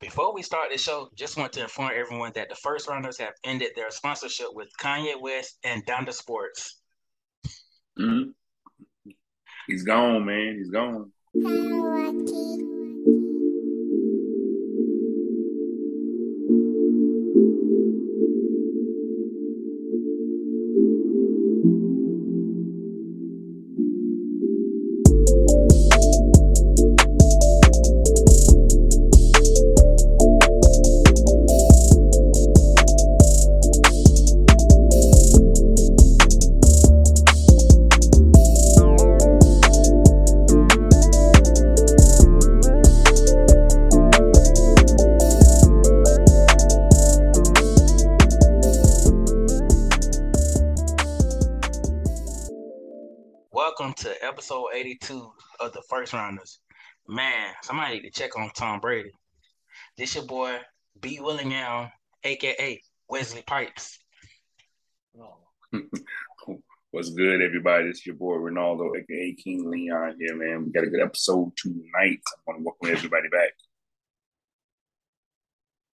Before we start the show, just want to inform everyone that the first rounders have ended their sponsorship with Kanye West and Donda Sports. Mm-hmm. He's gone, man. He's gone. Tom Brady. This your boy B Willingham, aka Wesley Pipes. What's good, everybody? This is your boy Ronaldo, aka King Leon here, man. We got a good episode tonight. I want to welcome everybody back.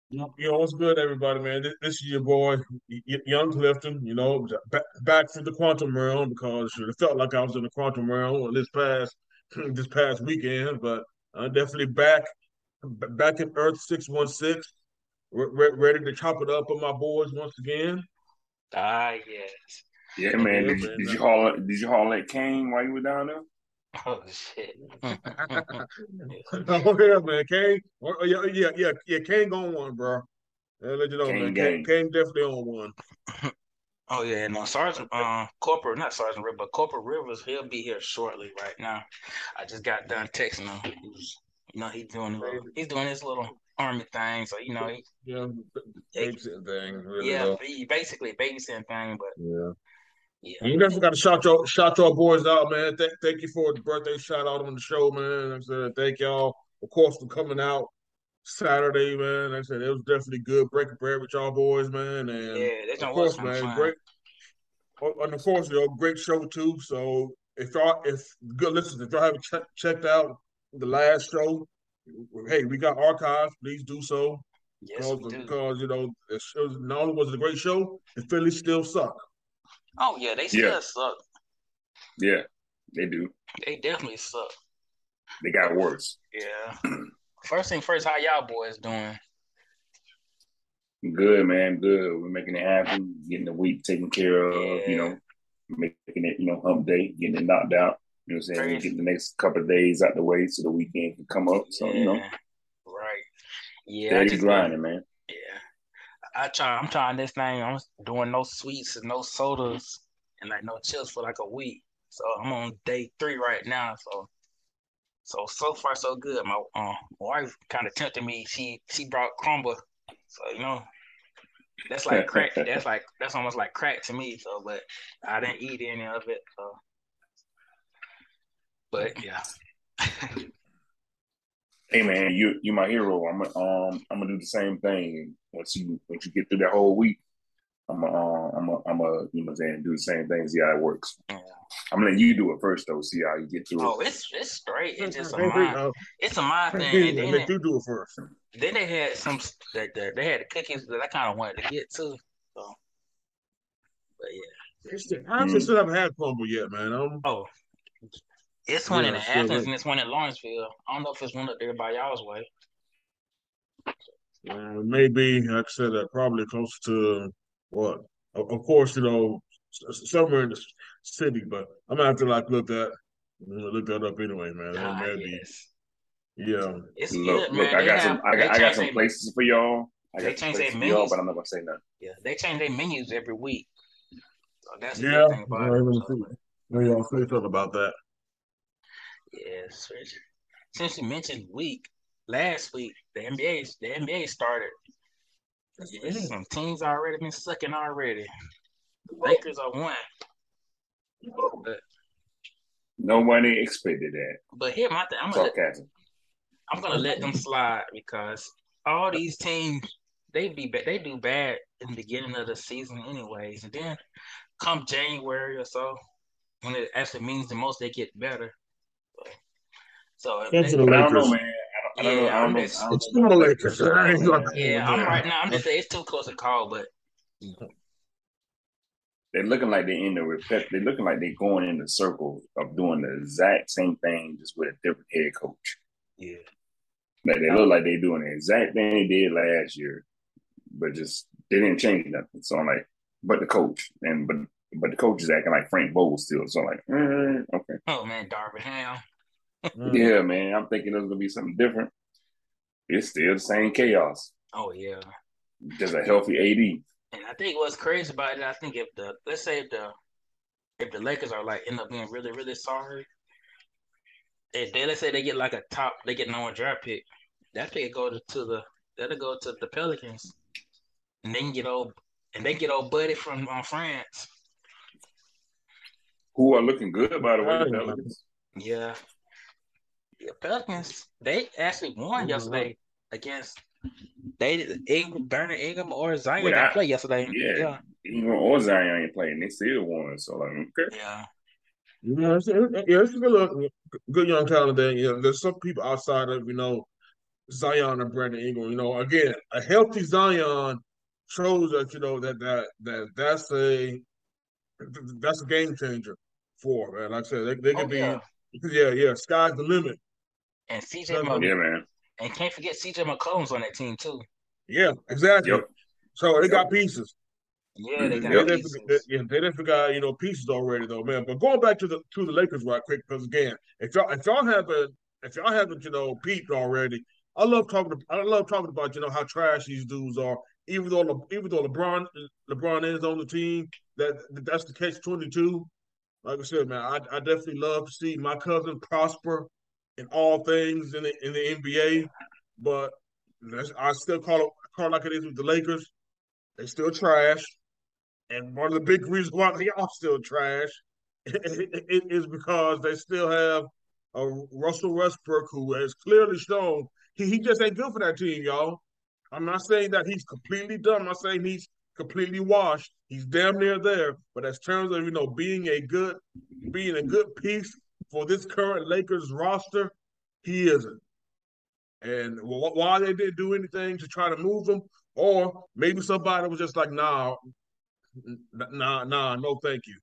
Yo, what's good, everybody, man? This, this is your boy, Y- Young Clifton. You know, back, back from the quantum realm because it felt like I was in the quantum realm this past this past weekend, but I'm definitely back back in Earth six one six, ready to chop it up with my boys once again. Ah, yes. Yeah, man. Did, you, did you haul did you haul that cane while you were down there? Oh shit! oh yeah, man, Kane. Oh, yeah, yeah, yeah, yeah. Kane on one, bro. I'll let you know, Kane man. gang. Kane, Kane definitely on one. Oh yeah, no, Sergeant, uh, Corporal, not Sergeant Rivers, but Corporal Rivers, he'll be here shortly. Right now, I just got done texting him. He was, you know, he's doing little, he's doing his little army thing. So you know, he, Yeah, babysitting thing. Really yeah, he basically babysitting thing. But Yeah. yeah, And you definitely got to shout your shout your boys out, man. Thank thank you for the birthday shout out on the show, man. Like I said, thank y'all, of course, for coming out Saturday, man. Like I said, it was definitely good breaking bread with y'all boys, man. And yeah, that's of course, man, fun. great. And of course, you know, great show too. So if y'all, if good listeners, if y'all haven't check, checked out the last show, hey, we got archives. Please do so Yes, because, we do. because you know, it shows, not only was it a great show, the Phillies still suck. Oh yeah, they still Yeah. suck. Yeah, they do. They definitely suck. They got worse. Yeah. First thing first, how y'all boys doing? Good, man. Good. We're making it happen. Getting the week taken care of. You know, making it. You know, hump day. Getting it knocked out. You know what I'm saying? Crazy. Getting the next couple of days out the way so the weekend can come up. So you know, Right. Yeah, steady grinding, man. Yeah. I try I'm trying this thing. I'm doing no sweets and no sodas and like no chips for like a week. So I'm on day three right now. So so so far so good. My my wife kind of tempted me. She she brought crumble. So you know that's like crack. that's like that's almost like crack to me. So but I didn't eat any of it. So but yeah. Hey man, you you my hero. I'm gonna um I'm gonna do the same thing once you once you get through that whole week. I'm gonna uh, I'm gonna I'm gonna you know what I'm saying do the same thing. See how it works. Yeah. I'm gonna let you do it first though. See how you get through Oh, it. it's it's straight. It's just a Hey, mind. uh, It's a mind thing. And then let you do it first. Then they had some that that they had the cookies that I kind of wanted to get too. So, but yeah. I actually still haven't had crumble yet, man. Um, Oh, it's one in Yeah, still Athens wait. and it's one in Lawrenceville. I don't know if it's one up there by y'all's way. uh, maybe, like I said, uh, probably close to what? Of, of course, you know, s- s- somewhere in the city, but I'm gonna have to like look that look that up anyway, man. Ah, may yes. yeah. It's Look, good, look, man. I They got have, some I they got I got some their, places for y'all. I they change their places menus. but I'm not gonna say nothing. Yeah, they change their menus every week. So that's Yeah, good thing I about it. So, seen. Maybe I'll say something about that. Yeah, switch. Since you mentioned week, last week the NBA the NBA started. Yeah, some teams already been sucking already. Lakers are one. But Nobody expected that. but here my thing, I'm gonna let, I'm gonna let them slide because all these teams they be they do bad in the beginning of the season anyways, and then come January or so when it actually means the most, they get better. So if they, the But I don't know, man. I don't, Yeah, I'm just, It's the Lakers. I ain't gonna- yeah, I'm right now. I'm just saying it's too close to call, but They're looking like they're in the repet. They're looking like they're going in the circle of doing the exact same thing, just with a different head coach. yeah, Like they look like they're doing the exact thing they did last year, but just they didn't change nothing. So I'm like, but the coach and but but the coach is acting like Frank Vogel still. So I'm like, mm, okay, oh man, Darvin Ham. Mm. yeah, man. I'm thinking there's gonna be something different. It's still the same chaos. Oh yeah, Just a healthy AD. and I think what's crazy about it, I think if the let's say if the if the Lakers are like end up being really really sorry, if they let's say they get like a top, they get no one draft pick, that pick go to, to the that'll go to the Pelicans, and they can get old and they get old buddy from uh, France. Who are looking good by the way. The Pelicans. Yeah. Yeah, Pelicans, they actually won yesterday against they Ingram, Bernard Ingram or Zion Without- didn't play yesterday. Yeah. Yeah. Even or Zion ain't playing, they still won. So like, okay. Yeah. Yeah, it's, it- yeah, it's a good, look, good young talent there. You know, there's some people outside of you know Zion and Brandon Ingram. You know, again, a healthy Zion shows that you know that that that that's a that's a game changer for man. Like I said, they, they Oh, could be yeah. yeah yeah sky's the limit. And CJ Yeah, Mc- man. and can't forget CJ McCollum's on that team too. Yeah, exactly. Yep. So they got pieces. Yeah, they Mhm. got Yep. They pieces. didn't, they, yeah, they didn't forget, you know, pieces already though, man. But going back to the to the Lakers right quick, because again, if y'all if y'all haven't if y'all haven't, you know, peeped already, I love talking I love talking about, you know, how trash these dudes are. Even though Le, even though LeBron LeBron is on the team, that that's the case twenty two. Like I said, man, I, I definitely love to see my cousin prosper in all things in the in the NBA. But I still call it call it like it is with the Lakers. They still trash. And one of the big reasons why they are still trash is because they still have a Russell Westbrook who has clearly shown he, he just ain't good for that team, y'all. I'm not saying that he's completely done. I'm not saying he's completely washed. He's damn near there. But as terms of you know being a good being a good piece for this current Lakers roster, he isn't. And wh- why they didn't do anything to try to move him, or maybe somebody was just like, nah, nah, nah, no, thank you.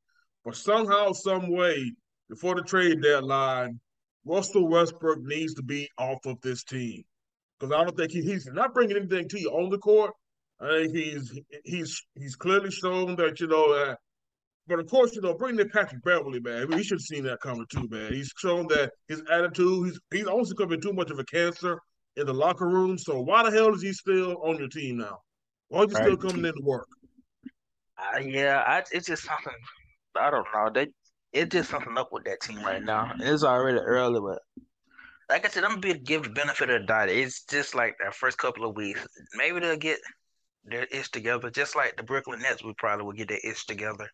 But somehow, some way, before the trade deadline, Russell Westbrook needs to be off of this team because I don't think he, he's not bringing anything to you on the court. I think he's he's he's clearly shown that you know. But of course, you know, bringing in Patrick Beverley, man, he should have seen that coming too, man. He's shown that his attitude, he's he's also becoming too much of a cancer in the locker room. So why the hell is he still on your team now? Why is he still coming in to work? Uh, yeah, I, it's just something. I don't know. They it's just something up with that team right now. It's already early, but like I said, I'm gonna be give the benefit of the doubt. It's just like that first couple of weeks. Maybe they'll get their ish together, just like the Brooklyn Nets. We probably will get their ish together.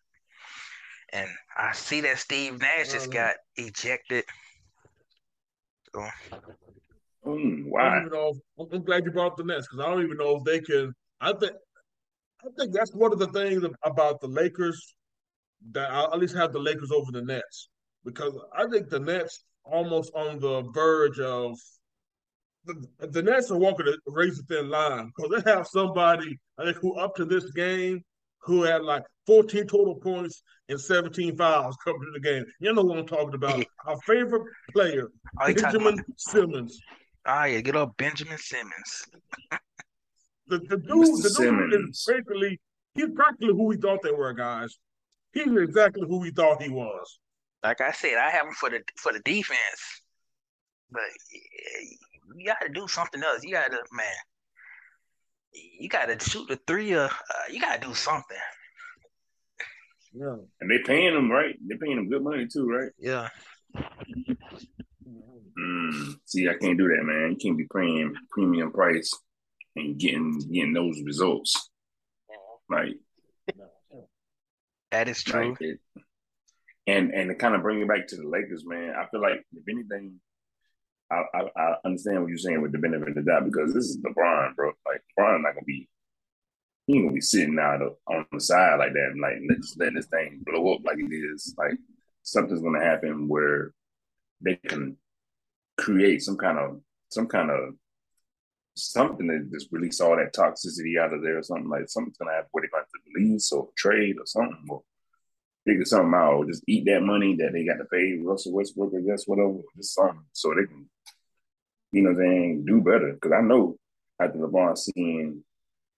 And I see that Steve Nash just Mhm. got ejected. So, Mm, I don't why? even know. If, I'm glad you brought up the Nets because I don't even know if they can. I think, I think that's one of the things about the Lakers that I at least have the Lakers over the Nets because I think the Nets almost on the verge of the, the Nets are walking a razor thin line because they have somebody I think who up to this game who had like 14 total points and 17 fouls coming to the game. You know what I'm talking about? Our favorite player, oh, you Benjamin? Simmons. Ah, yeah, get up Benjamin Simmons. The, the dude, Mr. the dude is basically he's practically who we thought they were, guys. He's exactly who we thought he was. Like I said, I have him for the for the defense, but you got to do something else. You got to man, you got to shoot the three. Uh, uh, you got to do something. Yeah. And they paying them right. They paying them good money too, right? Yeah, Mm, see, I can't do that, man. You can't be paying premium price and getting getting those results. Like, that is true. like it. And and to kind of bring it back to the Lakers, man, I feel like if anything, I, I, I understand what you're saying with the benefit of the doubt because this is LeBron, bro. Like LeBron not gonna be he ain't gonna be sitting out on the side like that and like just letting this thing blow up like it is. Like something's gonna happen where they can create some kind of some kind of something that just release all that toxicity out of there or something like something's gonna happen where they're going to release or trade or something or figure something out or just eat that money that they got to pay Russell Westbrook or guess whatever, just something so they can, you know, what I'm saying, do better. Because I know after LeBron seeing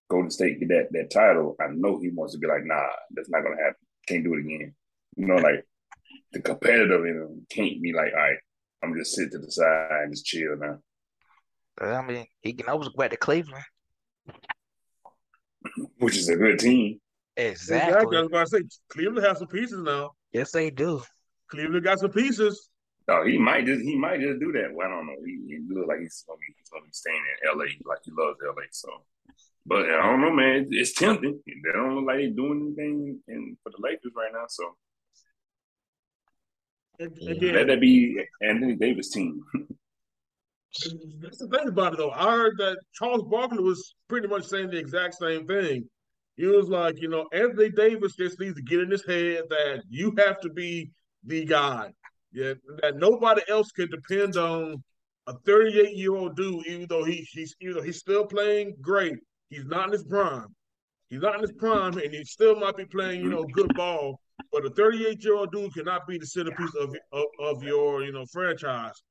Golden State get that that title, I know he wants to be like, nah, that's not gonna happen. Can't do it again. You know, like the competitive in him can't be like, all right, I'm just sit to the side and just chill now. I mean, he can always go back to Cleveland. Which is a good team. Exactly. exactly. I was about to say Cleveland has some pieces now. Yes, they do. Cleveland got some pieces. No, he might just he might just do that. Well, I don't know. He, he looks like he's gonna, be, he's gonna be staying in LA like he loves LA. So, but I don't know, man. It's tempting. They don't look like they're doing anything in, for the Lakers right now. So Again, let that be Anthony Davis' team. That's the thing about it, though. I heard that Charles Barkley was pretty much saying the exact same thing. He was like, you know, Anthony Davis just needs to get in his head that you have to be the guy. Yeah, that nobody else can depend on a 38 year old dude, even though he, he's you know he's still playing great. He's not in his prime. He's not in his prime, and he still might be playing, you know, good ball. But a 38 year old dude cannot be the centerpiece of, of of your you know franchise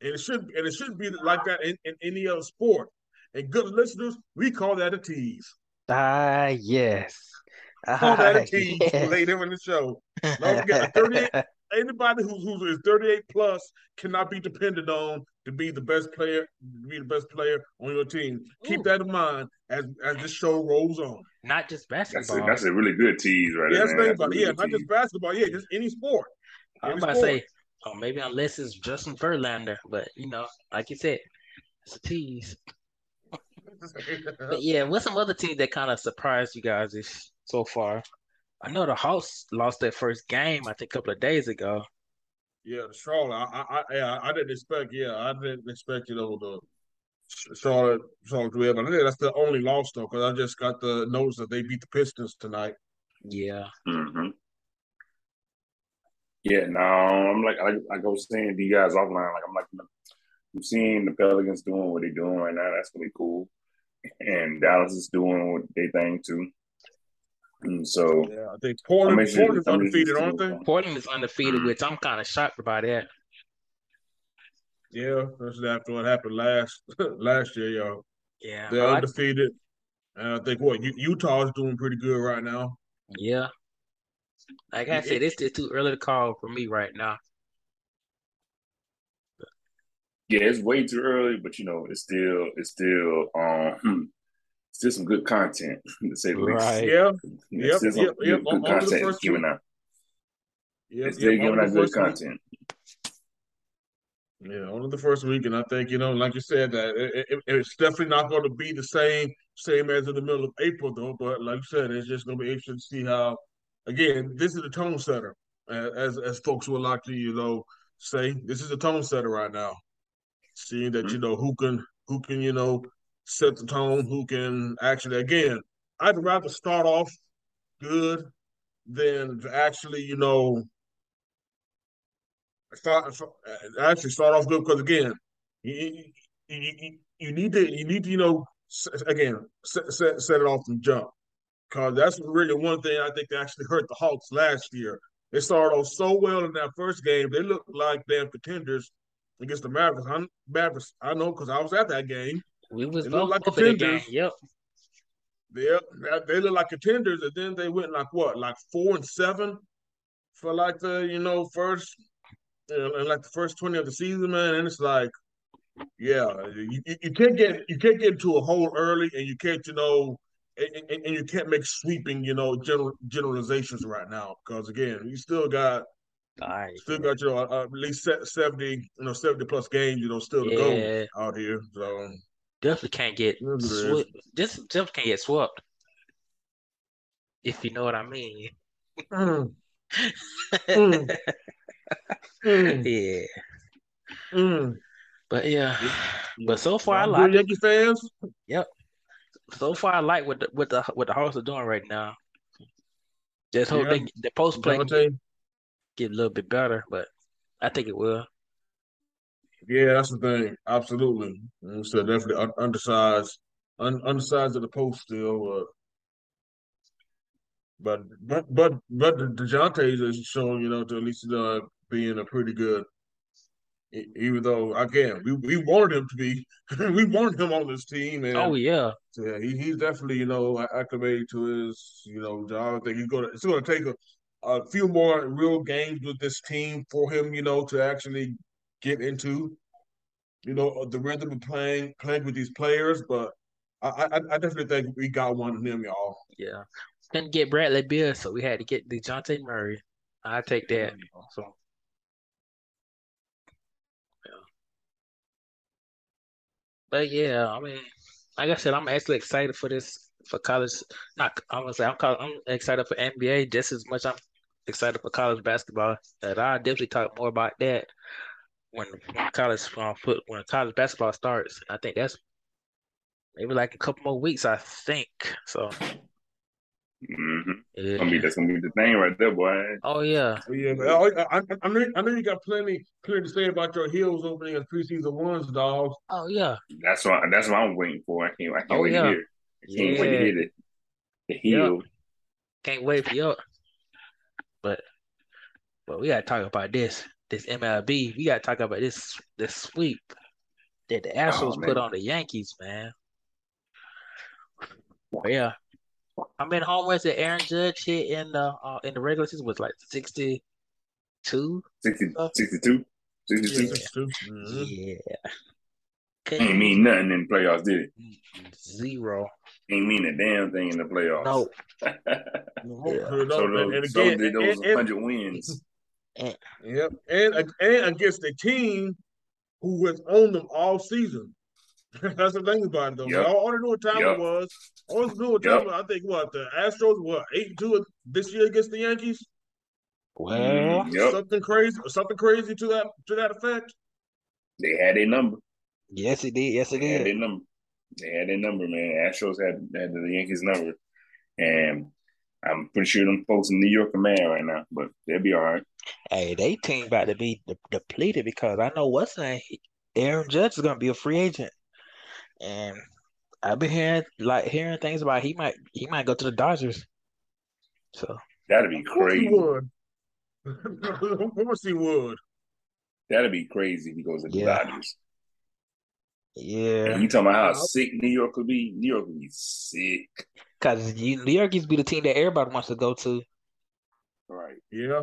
and it should and it shouldn't be like that in, in any other sport. And good listeners, we call that a tease. Ah, yes. Call that a Ah, tease yes. later in the show. Don't forget, a 38 anybody who's who is 38 plus cannot be depended on to be the best player, be the best player on your team. Keep that in mind as as this show rolls on. Not just That's a, basketball. that's a really good tease right Yeah, there, that's the man. thing That's a about it. really Yeah, good not just basketball. Yeah, just any sport. I'm Any about to say, oh, maybe unless it's Justin Verlander, but you know, like you said, it's a tease. But yeah, what's some other teams that kind of surprised you guys this so far? I know the Hawks lost their first game, I think, a couple of days ago. Yeah, the Charlotte. I, I, I, yeah, I didn't expect. Yeah, I didn't expect you know the Charlotte, Charlotte to win. But I think that's the only loss though, because I just got the notice that they beat the Pistons tonight. Yeah, hmm Yeah, no, I'm like, like like I go saying to you guys offline, like I'm like, I'm seeing the Pelicans doing what they're doing right now. That's gonna be cool, and Dallas is doing what they thing too. And so Yeah, I think I'm Portland, interested. Portland's undefeated, aren't they? Portland is undefeated, which I'm kind of shocked about that. Yeah, that's after what happened last last year, y'all. Yeah, They're I- undefeated. And I think what U- Utah's doing pretty good right now. yeah. Like I said, it's just too early to call for me right now. Yeah, it's way too early, but you know, it's still it's still um still some good content to say the least. Right. Yeah, You know, Yep, still yep, yep. good, good On- on the content first given two. out. yeah, It's still yeah. giving only out good first week. content. Yeah, only the first week, and I think you know, like you said, that it, it, it's definitely not going to be the same same as in the middle of April, though. But like you said, it's just going to be interesting to see how. Again, this is the tone setter, as as folks would like to you know say. This is the tone setter right now. Seeing that you mm-hmm. know who can who can you know set the tone, who can actually again. I'd rather start off good than to actually you know start actually start off good because again, you, you, you, need to you need to you know again set, set, set it off from jump because that's really one thing I think that actually hurt the Hawks last year. They started off so well in that first game; they looked like damn contenders against the Mavericks. I, Mavericks, I know because I was at that game. We was They both like of the game. contenders. Yep. They they look like contenders, and then they went like what, like four and seven for like the you know first uh, and like the first twenty of the season, man. And it's like, yeah, you, you you can't get you can't get into a hole early, and you can't you know, and, and, and you can't make sweeping you know general generalizations right now because again, you still got right. still got you know uh, at least seventy you know seventy plus games you know still to go out here. So definitely can't get It is. swept. Just definitely can't get swept. If you know what I mean. mm, Mm. mm, Yeah. mm. But yeah. But so far I like Yankee fans. Yep. so far I like what the what the what the Hawks are doing right now. Just hope Yeah. they the post play Dejounte, get a little bit better, but I think it will. Yeah, that's the thing. Absolutely. So definitely undersized, un, undersized at the post still. but but but but Dejounte is showing, you know, to at least uh, being a pretty good. Even though again, we, we wanted him to be, we wanted him on this team, and oh yeah, yeah, he, he's definitely you know acclimated to his you know job. I think he's gonna it's gonna take a, a few more real games with this team for him, you know, to actually get into you know, the rhythm of playing playing with these players. But I, I, I definitely think we got one of them, y'all. Yeah, couldn't get Bradley Beal, so we had to get Dejounte Murray. I take that. So. Yeah. But yeah, I mean, like I said, I'm actually excited for this for college. Not I'm gonna say I'm I'm excited for NBA just as much. I'm excited for college basketball. And I definitely talk more about that when, when college uh, foot when college basketball starts. I think that's maybe like a couple more weeks. I think so. Mm-hmm. Yeah. Gonna be, that's gonna be the thing right there, boy. Oh yeah, oh, yeah. Oh, I, I, I, know, I know you got plenty, plenty to say about your heels opening as preseason ones, dogs. Oh yeah, that's what that's what I'm waiting for. I can't, I can't oh, wait yeah. to hear. I can't yeah. wait to hear the, the heel. Yep. Can't wait for you. But, but we gotta talk about this this MLB, we gotta talk about this this sweep that the Astros oh, put on the Yankees, man. Yeah. I mean, home runs that Aaron Judge hit in the uh, in the regular season? Was like 62? 60, 62? 62? Yeah. 62. Mm-hmm. yeah. Ain't mean nothing in the playoffs, did it? Zero. Ain't mean a damn thing in the playoffs. No. yeah. So, those, and again, so did those and, 100 wins. And, yep, and and against a team who was on them all season. That's the thing about it, though. Yep. All, all know what time yep. it was. All I know what time. Yep. I think what the Astros what eight two this year against the Yankees. Well, mm, yep. something crazy, something crazy to that to that effect. They had a number. Yes, it did. Yes, it they did. Had a number. They had a number, man. Astros had had the Yankees number, and I'm pretty sure them folks in New York are mad right now, but they'll be all right. Hey, they team about to be de- depleted because I know what's name. Aaron Judge is going to be a free agent, and I've been hearing like hearing things about he might he might go to the Dodgers. So that'd be crazy. Would. of course he would. That'd be crazy if he goes to the yeah. Dodgers. Yeah. And you talking about how sick New York would be? New York would be sick. Cause New York used to be the team that everybody wants to go to. Right. Yeah.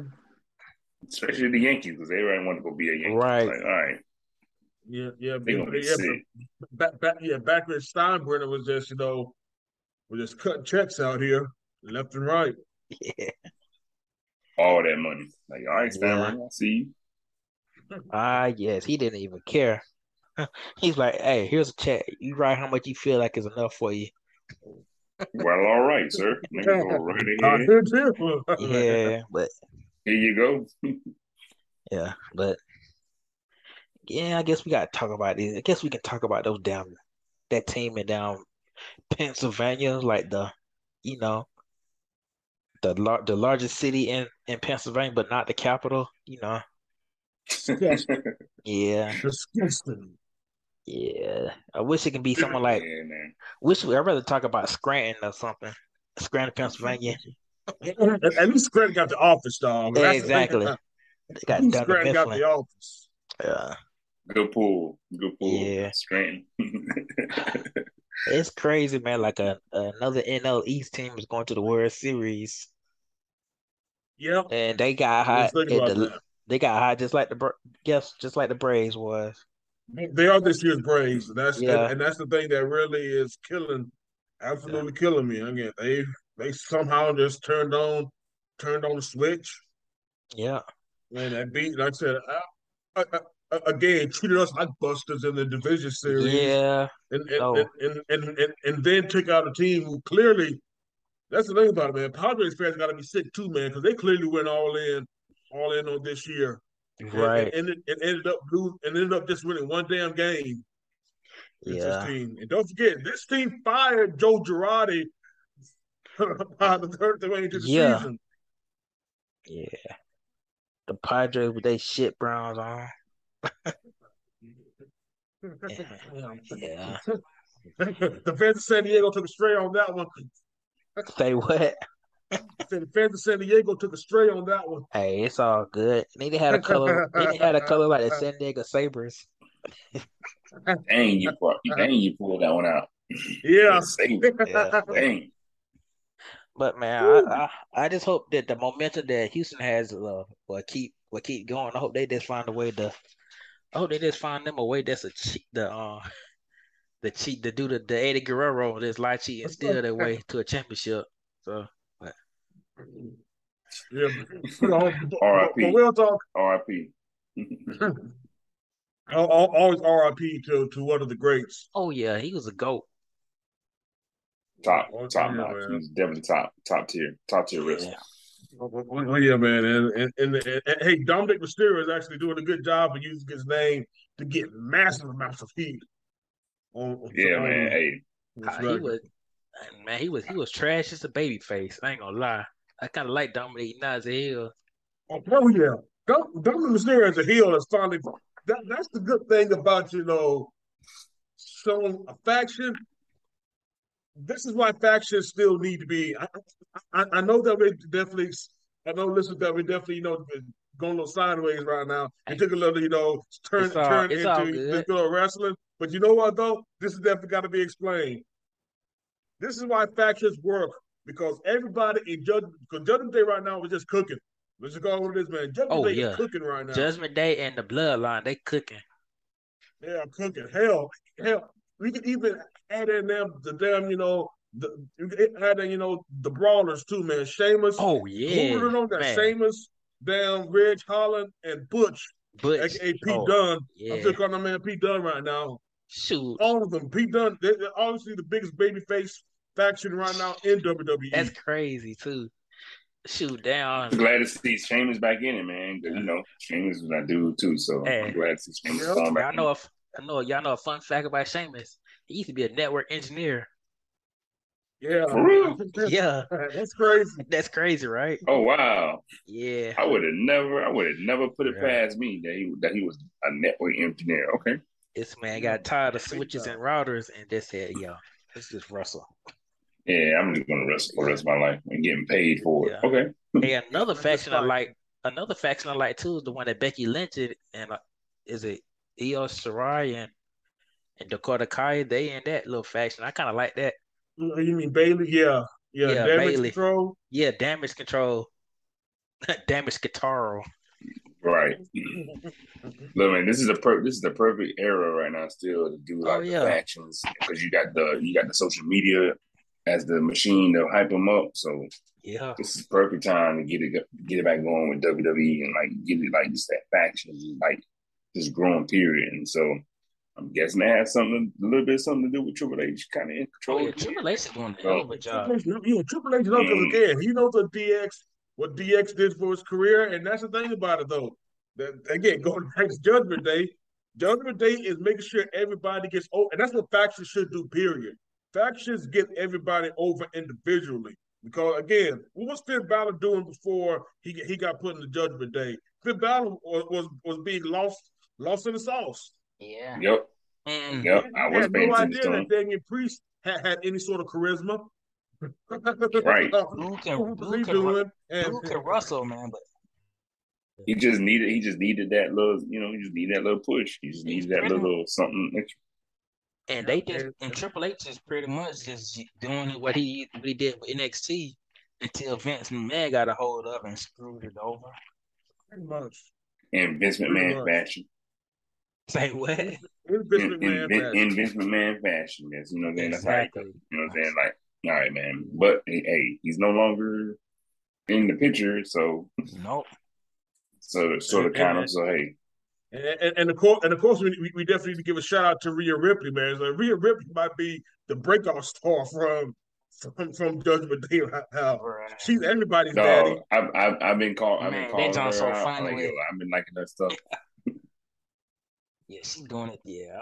Especially the Yankees, because everybody want to go be a Yankee. Right. Like, all right. Yeah, yeah, they gonna yeah, sick. Back, back, yeah, back when Steinbrenner was just, you know, was just cutting checks out here, left and right. Yeah. All that money. Like, all right, Steinbrenner, yeah. See you. Ah, uh, yes, he didn't even care. He's like, hey, here's a check. You write how much you feel like is enough for you. Well, all right, sir. go right ahead. yeah, but here you go. yeah, but yeah, I guess we gotta talk about this. I guess we can talk about those down that team in down Pennsylvania, like the you know the lar- the largest city in in Pennsylvania, but not the capital. You know. yeah. Disgusting. Yeah, I wish it can be someone like. Yeah, wish I'd rather talk about Scranton or something. Scranton, Pennsylvania. At least Scranton got the office, dog. Yeah, exactly. They got Scranton got the office. Yeah. Good pool. Good pool. Yeah. Scranton. it's crazy, man. Like a another NL East team is going to the World Series. Yeah. And they got hot. The, they got hot just like the yes, just like the Braves was. They are this year's Braves. And that's yeah. and, and, that's the thing that really is killing, absolutely yeah. killing me. Again, they they somehow just turned on, turned on the switch. Yeah, and that beat, like I said, I, I, I, again treated us like busters in the division series. Yeah, and and, oh. and, and, and, and, and then took out a team who clearly. That's the thing about it, man. Padres fans got to be sick too, man, because they clearly went all in, all in on this year. Right. And, and, it, ended up losing and ended up just winning one damn game. Yeah. team. And don't forget, this team fired Joe Girardi by the third way into the yeah. season. Yeah. The Padres with their shit Browns on. Yeah. the fans of San Diego took a stray on that one. Say what? The fans of San Diego took a stray on that one. Hey, it's all good. They didn't a color. They didn't a color like the San Diego Sabers. Dang, you pulled, dang, you pulled that one out. Yeah. Yeah. Dang. But man, I, I I just hope that the momentum that Houston has uh, will keep will keep going. I hope they just find a way to. I hope they just find them a way that's a cheat the uh the cheat to do the, the Eddie Guerrero this lie cheat and steal their way to a championship. So Yeah. But, R.I.P. but we'll talk. R.I.P. Al- al- Always RIP to, to one of the greats. oh yeah, he was a goat. Top, Oh, top yeah, notch. man. He's definitely top, top tier, top tier wrestler. Yeah. Well, well, yeah, man, and and, and and and hey, Dominik Mysterio is actually doing a good job of using his name to get massive amounts of heat. On, on- Yeah, on- man. Hey, Uh, he SmackDown. was man, he was he was trash as a baby face. I ain't gonna lie. I kind of like Dominik now as a heel. Oh, hell yeah. Dom- Dominik Mysterio as a heel is finally that, that's the good thing about you know showing a faction. This is why factions still need to be. I, I, I know that we definitely. I know, listen, that we definitely you know going a little sideways right now. It took a little, you know, turn It's all- turn into good. this little wrestling. But you know what though? This is definitely got to be explained. This is why factions work because everybody in judgment because Judgment Day right now is just cooking. Let's just go over this, man. Judgment Oh, Day yeah. is cooking right now. Judgment Day and the Bloodline, they cooking. They are cooking. Hell, hell, we could even add in them the damn, you know, the you could add in, you know, the brawlers too, man. Sheamus. Oh yeah. Who yeah, would have known that? man. Sheamus, damn, Ridge Holland, and Butch, Butch. aka Pete oh, Dunne. I'm yeah. still calling that man Pete Dunne right now. Shoot, All of them. Pete Dunne, they- they're obviously the biggest babyface faction right now in. WWE. that's crazy too. Shoot down. I'm glad to see Sheamus back in it, man. 'cause, you know, Sheamus was that dude too, so Hey. I'm glad to see Sheamus Yep. come Y'all back. know if I know y'all know a fun fact about Sheamus. He used to be a network engineer. yeah. For real? Yeah, That's crazy. that's crazy, right? Oh wow, Yeah. I would have never, I would have never put it Yeah. past me that he that he was a network engineer. Okay, This man got tired of switches and routers and just said, "Yo, let's just wrestle." yeah, I'm just gonna wrestle for the rest of my life and getting paid for it. Yeah. Okay, Hey, another faction I like. Another faction I like too is the one that Becky Lynch did, and uh, is it Io Shirai and and Dakota Kai? They in that little faction. I kind of like that. You mean Bayley? Yeah. Yeah. Yeah, Damage Bayley. control. Yeah, damage control, damage guitar. right. Look, man, this is a per- this is the perfect era right now still to do oh, like Oh, yeah. the factions because you got the you got the social media as the machine to hype them up. So Yeah, this is perfect time to get it get it back going with WWE and like get it like just that faction like this growing period. And so I'm guessing that has something a little bit something to do with Triple H kind of in oh control. yeah, Triple H is doing a hell of a job. Triple H, yeah, Triple H knows because Mm. again, he knows what DX what DX did for his career, and that's the thing about it though. That again, going back to Judgment Day, Judgment Day is making sure everybody gets over, and that's what factions should do. Period. Factions get everybody over individually because again, what was Finn Balor doing before he he got put in the Judgment Day? Finn Balor was was, was being lost lost in the sauce. Yeah. Yep, Mm. yep. I I was had paying no attention idea to that. Damian Priest had, had any sort of charisma. Right. Dude can, What was he dude can, ru- And dude can wrestle, man. But He just needed he just needed that little you know he just needed that little push. He just needed that little something extra. and they just And- and Triple H is pretty much just doing what he what he did with NXT until Vince McMahon got a hold of and screwed it over. pretty much. And Vince Pretty McMahon much. fashion. Say what? In Vince In, in, McMahon fashion. in Vince McMahon fashion. That's you know what I'm saying. That's how. You know what I'm saying? Like, all right, man. But hey, he's no longer in the picture, so Nope. so sort of kind of so hey, And, and, and of course, and of course, we, we definitely need to give a shout out to Rhea Ripley, man. So Rhea Ripley might be the breakout star from from, from Judgment Day right now. Right. She's everybody's daddy. I've, I've I've been called. I've Man, been calling her so out. funny Like, yo, I've been liking that stuff. Yeah, she's doing it. Yeah.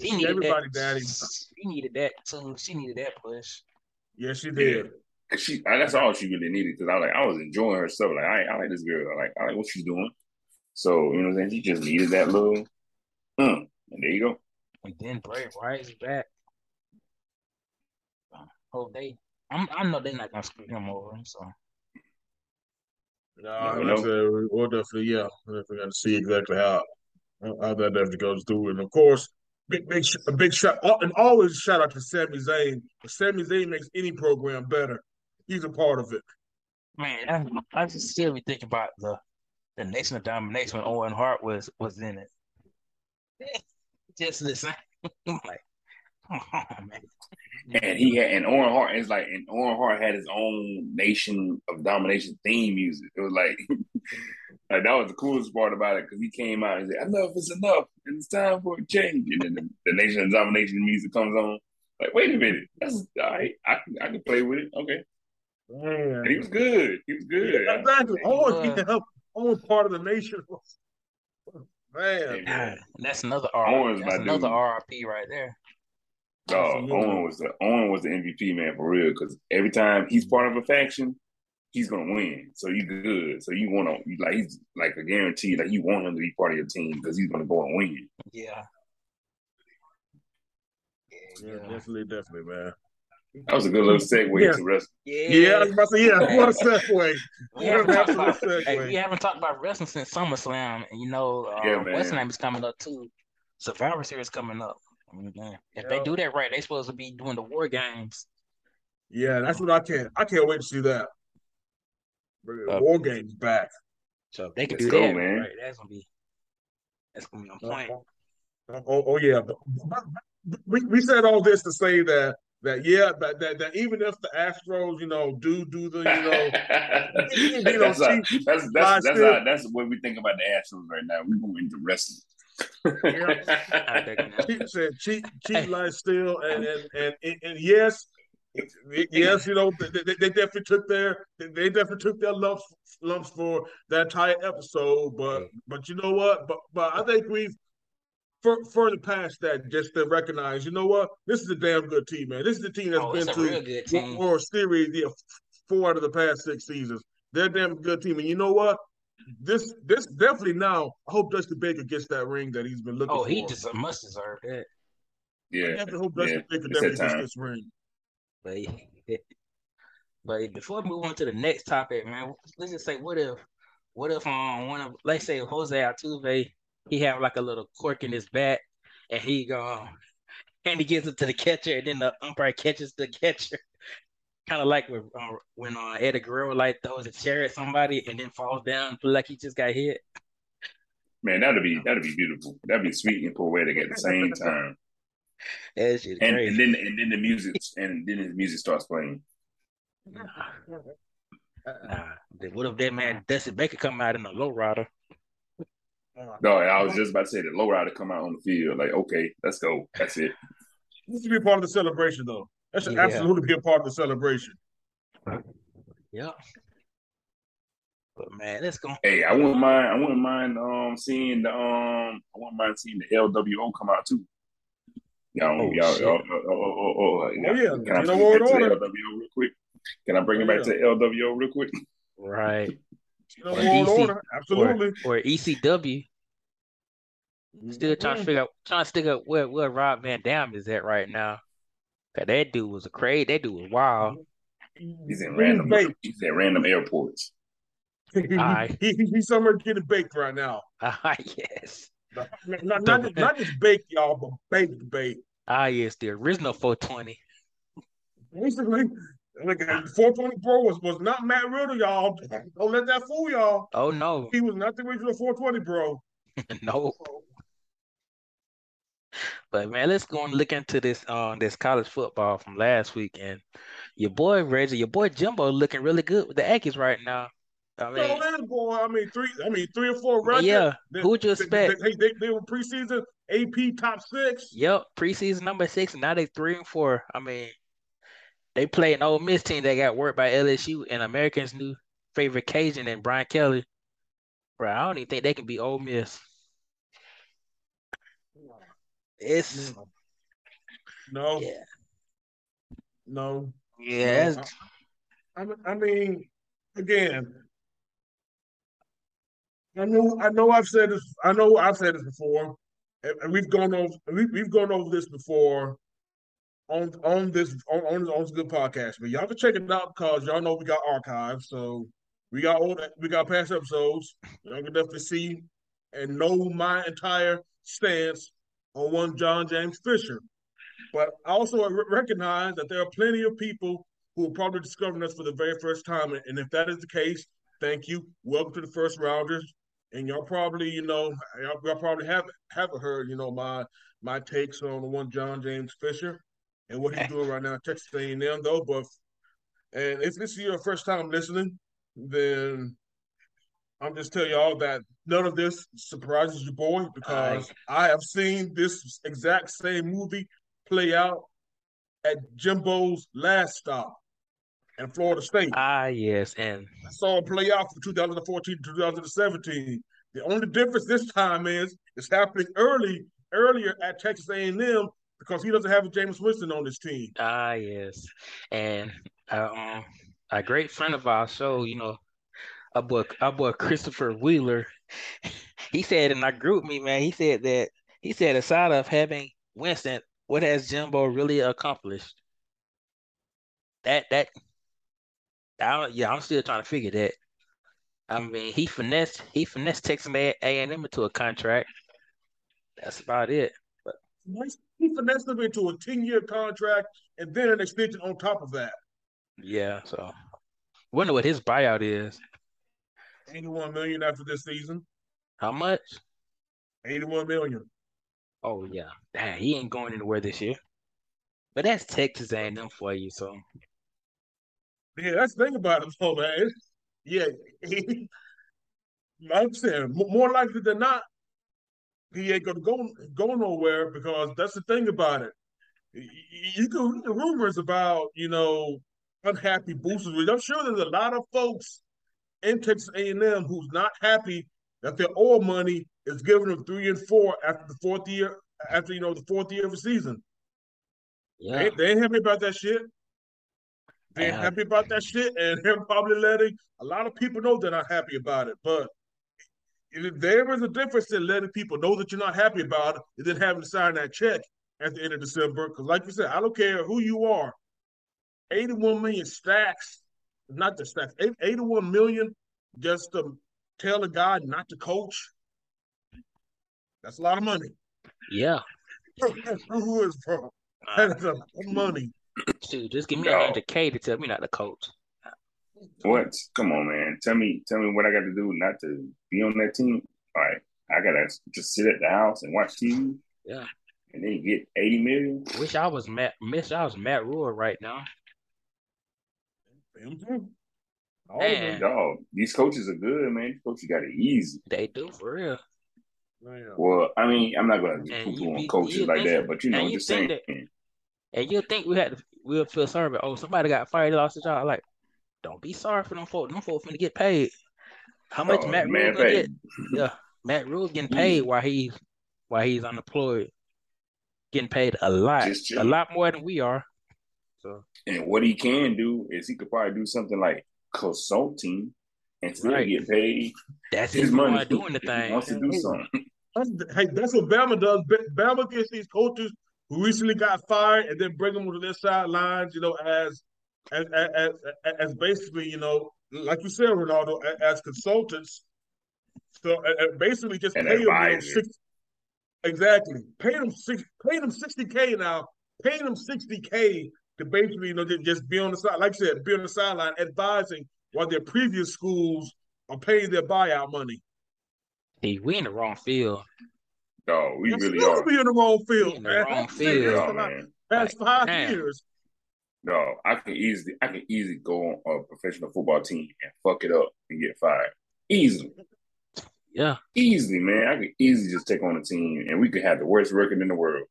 She needed everybody's that. daddy. She needed that too. She needed that push. Yeah, she Yeah. did. Cause she, that's all she really needed. Cause I like, I was enjoying her stuff. Like, I, I like this girl. I like, I like what she's doing. So you know, what I'm saying she just needed that little, mm, and there you go. And then Bray Wyatt is back. Oh, they. I'm, I know they're not gonna screw him over. So. No, like I said, we'll definitely, yeah, we're definitely gonna see exactly how how that definitely goes through. And of course, big, big, a big shout, and always shout out to Sami Zayn. Sami Zayn makes any program better, he's a part of it. Man, I, I just still be thinking about the the Nation of Domination when Owen Hart was was in it. Just listen, like, oh man. And he had and Owen Hart is like and Owen Hart had his own Nation of Domination theme music. It was like like that was the coolest part about it because he came out and said, "Enough is enough, and it's time for a change." And then the, the Nation of Domination music comes on. Like, wait a minute, that's all right. I can I can play with it. Okay. Man. And he was good. He was good. Yeah, exactly. Owen, yeah, Owen part of the nation. Man, Man. that's another R. That's another RRP right there. Dog, Owen was the Owen was the MVP man for real because every time he's part of a faction, he's gonna win. So you good. So you want to like he's like a guarantee. Like you want him to be part of your team because he's gonna go and win. Yeah. Yeah, yeah, definitely, definitely, man. That was a good little segue yeah. to wrestling. Yeah, yeah, I was about to say, yeah, what a segue. we, haven't talked about, hey, we haven't talked about wrestling since SummerSlam. And you know, uh, yeah, what's name is coming up too. Survivor Series coming up. I mean, if yeah. they do that right, they supposed to be doing the war games. Yeah, that's what I can't. I can't wait to see that. Uh, war games back. So if they can Let's do go, that, man. Right, that's gonna be that's gonna be on point. Oh, oh yeah. We we said all this to say that that yeah, that, that, that even if the Astros, you know, do do the, you know, you know, that's, cheap, that's, that's, that's, how, that's what we think about the Astros right now. We're going into wrestling. Yeah. cheap said cheap cheap life still and and, and and and yes yes you know they, they definitely took their they definitely took their lumps lumps for that entire episode but but you know what but but i think we've further past that, just to recognize, you know what, this is a damn good team, man. This is the team that's oh, been to World Series yeah, four out of the past six seasons. They're a damn good team, and you know what? This this definitely now. I hope Dusty Baker gets that ring that he's been looking. For. Oh, for. he just must deserve that. Yeah, I definitely hope Dusty yeah. Baker definitely gets this ring. But but before we move on to the next topic, man, let's just say, what if, what if um one of let's say Jose Altuve he have like a little cork in his bat, and he go and he gives it to the catcher, and then the umpire catches the catcher. Kind of like when uh, when uh, Eddie Guerrero like throws a chair at somebody and then falls down, feel like he just got hit. Man, that'd be that'd be beautiful. That'd be sweet and poetic at the same time. That's just and, crazy. and then and then the music and then the music starts playing. Nah. Nah. What if that man Dusty Baker come out in a low rider? No, I was just about to say that low rider come out on the field. Like, okay, let's go. That's it. This should be part of the celebration, though. That should yeah. absolutely be a part of the celebration. Yeah. But man, let's go. Hey, I wouldn't mind. I wouldn't mind um seeing the um. I wouldn't mind seeing the LWO come out too. Y'all, oh, y'all, y'all, oh, oh, oh, oh, oh, yeah. Can I bring it back to the LWO real quick? Can I bring it back to LWO real quick? Right. or, EC, Absolutely. Or, or ECW. Still trying to figure out, trying to stick up where, where Rob Van Dam is at right now. Cause that dude was a crazy. That dude was wild. He's in random. He's at random airports. he, he's somewhere getting baked right now. Ah, yes. Not, not, not, just, not just baked, y'all, but baked, baked. Ah, yes, the original 420. Basically, Look, 420 Pro was, was not Matt Riddle, y'all. Don't let that fool y'all. Oh no. He was not the original 420 Pro. no. But man, let's go and look into this uh this college football from last week. And your boy Reggie, your boy Jimbo looking really good with the Aggies right now. I mean, so that boy, I mean three, I mean three or four records. Yeah, who'd you expect? They, they, they, were preseason AP top six. Yep, preseason number six, and now they three and four. I mean, they play an Ole Miss team that got worked by LSU and Americans' new favorite Cajun and Brian Kelly. Bro, I don't even think they can be Ole Miss. It's no, yeah, no, yeah. No. I, I mean, again, I know, I know, I've said this. I know I've said this before, and we've gone over we, we've gone over this before on on this on on, on this good podcast, but y'all can check it out because y'all know we got archives, so we got old we got past episodes. Y'all can definitely see and know my entire stance on one John James Fisher. But I also recognize that there are plenty of people who are probably discovering us for the very first time, and if that is the case, thank you. Welcome to the first rounders and y'all probably, you know, y'all, y'all probably haven't haven't heard, you know, my my takes on the one John James Fisher and what he's doing right now, Texas A&M though. But and if this is your first time listening, then I'm just telling y'all that none of this surprises your boy because I have seen this exact same movie play out at Jimbo's last stop in Florida State. Ah, yes, and I saw it play out from 2014 to 2017. The only difference this time is it's happening early, earlier at Texas A&M because he doesn't have a Jameis Winston on his team. Ah, yes, and um, a great friend of our show, you know, our boy, our boy Christopher Wheeler, he said in our GroupMe, man, he said that he said aside of having Winston, what has Jimbo really accomplished? That that I, yeah, I'm still trying to figure that. I mean, he finessed he finessed Texas A and M into a contract. That's about it. But he finessed them into a ten year contract and then an extension on top of that. Yeah, so wonder what his buyout is. Eighty one million after this season. How much? Eighty one million. Oh yeah, Damn, he ain't going anywhere this year. But that's Texas and M for you, so yeah, that's the thing about him, though, man. Yeah, he, I'm saying more likely than not, he ain't gonna go go nowhere because that's the thing about it. You can read the rumors about you know unhappy boosters. I'm sure there's a lot of folks in Texas A&M who's not happy that their oil money is giving them three and four after the fourth year after you know the fourth year of the season. Yeah, they, they ain't happy about that shit. They're yeah. happy about that shit, and they're probably letting a lot of people know they're not happy about it. But there is a difference in letting people know that you're not happy about it and then having to sign that check at the end of December. Because, like you said, I don't care who you are. 81 million stacks, not the stacks, 81 million just to tell a guy not to coach. That's a lot of money. Yeah. who is, bro? Uh, That's a lot of money. Shoot, just give me a hundred K to tell me not to coach. What? Come on, man. Tell me, tell me what I got to do not to be on that team. All right, I gotta just sit at the house and watch TV. Yeah. And then get eighty million. Wish I was Matt. Wish I was Matt Rhule right now. Him too. man. Dog, these coaches are good, man. These coaches got it easy. They do for real. Well, I mean, I'm not gonna poo on coaches like that, but you know, just saying. That, and you think we had to, we'll feel sorry, but oh, somebody got fired, lost a job. Like, don't be sorry for them folks. Them folks finna get paid. How much oh, Matt Rhule get? Yeah, Matt Rhule getting paid while he's while he's unemployed, getting paid a lot, a lot more than we are. So, and what he can do is he could probably do something like consulting and still right. get paid. That's his, his money doing the thing. He wants to do something. Hey, that's what Bama does. Bama gets these coaches who recently got fired and then bring them to their sidelines, you know, as as as, as basically, you know, like you said, Ronaldo, as consultants. So basically, just and pay them you know, six, exactly pay them six, pay them sixty k now, pay them sixty k to basically, you know, just be on the side, like I said, be on the sideline advising while their previous schools are paying their buyout money. Hey, we in the wrong field. No, we really are. Be in the wrong field, in the man. Wrong field, man. Past like, five man. years. No, I can easily, I can easily go on a professional football team and fuck it up and get fired easily. Yeah, easily, man. I could easily just take on a team and we could have the worst record in the world.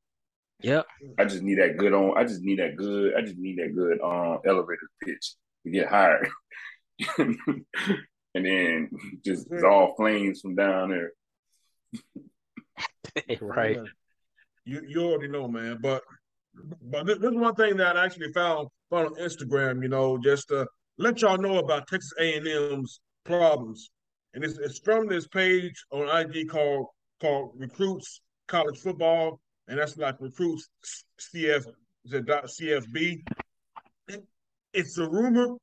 Yeah, I just need that good on. I just need that good. I just need that good um elevator pitch to get hired, and then just it's all flames from down there. right. You you already know, man. But but this, this is one thing that I actually found found on Instagram. You know, just to let y'all know about Texas A and M's problems, and it's, it's from this page on IG called called Recruits college football, and that's like recruits CF CFB. It's a rumor.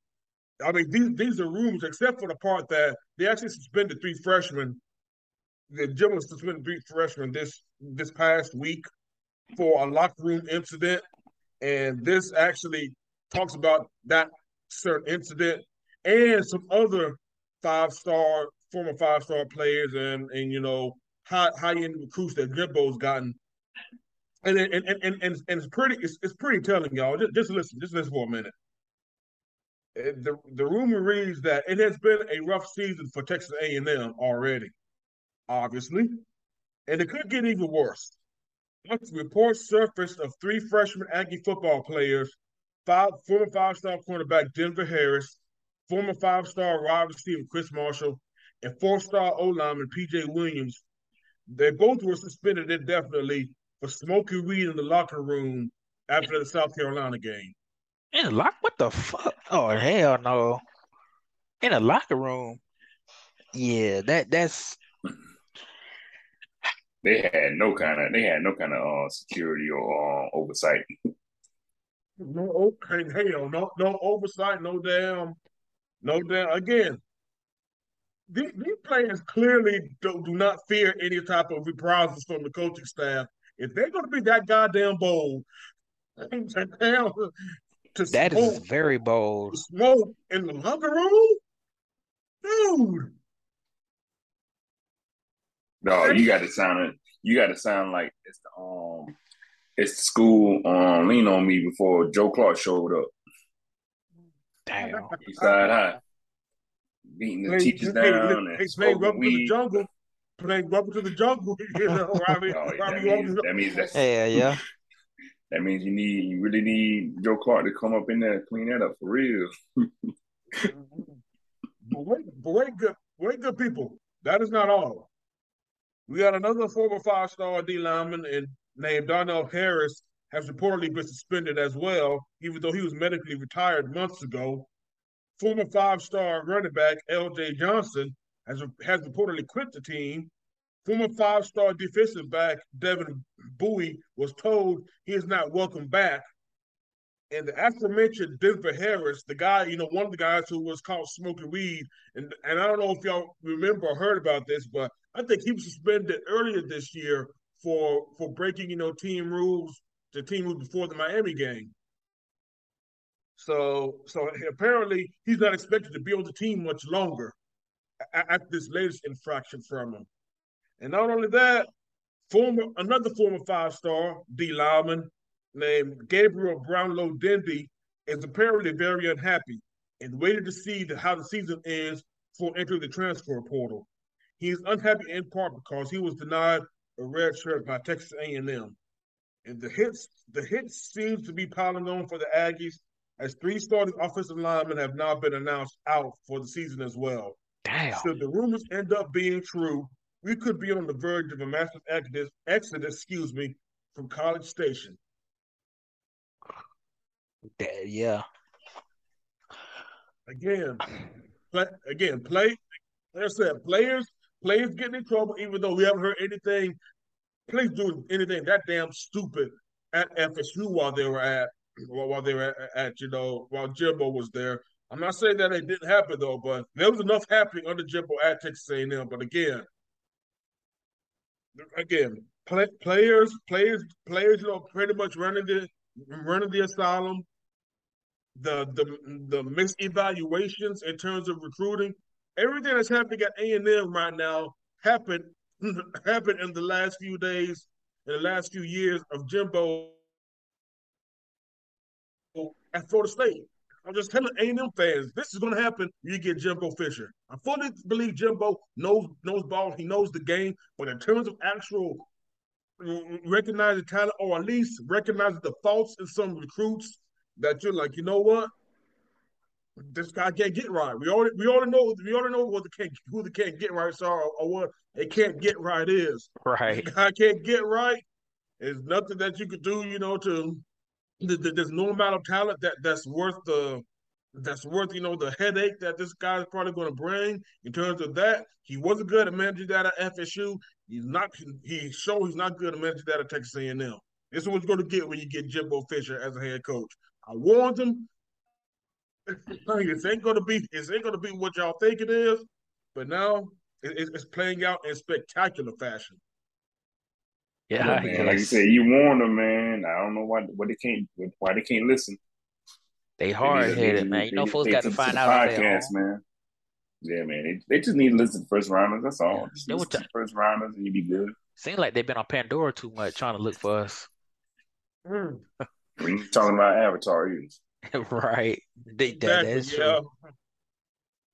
I mean, these these are rumors, except for the part that they actually suspended three freshmen. The was suspended three freshmen this this past week for a locker room incident, and this actually talks about that certain incident and some other five star former five star players and and you know high high end recruits that Jimbo's gotten. And and, and and and it's pretty it's, it's pretty telling y'all. Just, just listen, just listen for a minute. The the rumor reads that it has been a rough season for Texas A and M already, obviously, and it could get even worse. Once reports surfaced of three freshman Aggie football players, five former five star cornerback Denver Harris, former five star wide receiver Chris Marshall, and four star O lineman PJ Williams. They both were suspended indefinitely for smoking weed in the locker room after the South Carolina game. In the lock? What the fuck? Oh hell no! In a locker room? Yeah, that that's. They had no kind of they had no kind of uh, security or uh, oversight. No, hell, no, no oversight, no damn, no damn. Again, these, these players clearly do, do not fear any type of reprisals from the coaching staff. If they're going to be that goddamn bold, to that smoke, is very bold. Smoke in the locker room, dude. No, you got to sound it. You got to sound like it's the um, it's the school um lean on me before Joe Clark showed up. Damn. Eastside High. Beating the play, teachers play, down play, and play rubber to the jungle. Playing rubber to the jungle. You know, Robbie, oh, yeah, that, means, that means that's yeah, yeah. That means you need you really need Joe Clark to come up in there and clean that up for real. but wait, but wait, good, wait, good people. That is not all. We got another former five-star D lineman and named Donell Harris has reportedly been suspended as well, even though he was medically retired months ago. Former five-star running back L.J. Johnson has has reportedly quit the team Former five star defensive back Devin Bowie was told he is not welcome back. And the aforementioned Denver Harris, the guy, you know, one of the guys who was caught smoking weed, and, and I don't know if y'all remember or heard about this, but I think he was suspended earlier this year for for breaking, you know, team rules, the team rules before the Miami game. So so apparently he's not expected to be on the team much longer after this latest infraction from him. And not only that, former another former five star D lineman named Gabriel Brownlow Dindy is apparently very unhappy and waited to see the, how the season ends for entering the transfer portal. He is unhappy in part because he was denied a red shirt by Texas A&M. And the hits the hits seems to be piling on for the Aggies as three starting offensive linemen have now been announced out for the season as well. Damn. Should the rumors end up being true, we could be on the verge of a massive exodus, exodus excuse me, from College Station. Yeah. Again, play, again, play. Like I said, players, players getting in trouble, even though we haven't heard anything. Please do anything that damn stupid at FSU while they were at while they were at, at you know while Jimbo was there. I'm not saying that it didn't happen though, but there was enough happening under Jimbo at Texas A&M. But again, again, play, players, players, players, you know, pretty much running the running the asylum. The the the mixed evaluations in terms of recruiting, everything that's happening at A and M right now happened happened in the last few days, in the last few years of Jimbo at Florida State. I'm just telling A&M fans, this is going to happen. You get Jimbo Fisher. I fully believe Jimbo knows knows ball. He knows the game. But in terms of actual uh, recognizing talent, or at least recognizing the faults in some recruits, that you're like, you know what, this guy can't get right. We already we already know we already know what the can't who the can't get right are or what it can't get right is. Right. Guy can't get right. There's nothing that you could do, you know, to there's no amount of talent that that's worth the that's worth you know the headache that this guy's probably going to bring in terms of that. He wasn't good at managing that at FSU. He's not. He showed he's not good at managing that at Texas A&M. This is what you're going to get when you get Jimbo Fisher as a head coach. I warned him. This ain't going to be. This ain't going to be what y'all think it is. But now it, it's playing out in spectacular fashion. Yeah, man. Like you said, you warned them, man. I don't know why why they can't why they can't listen. They hard headed, man. You know, folks got to find out. Podcast, man. Yeah, man. They, they just need to listen to first rounders. That's all. Just listen to first rounders, and you be good. Seems like they've been on Pandora too much, trying to look for us. Mm. we talking about Avatar, right? They, that, that's yeah. true.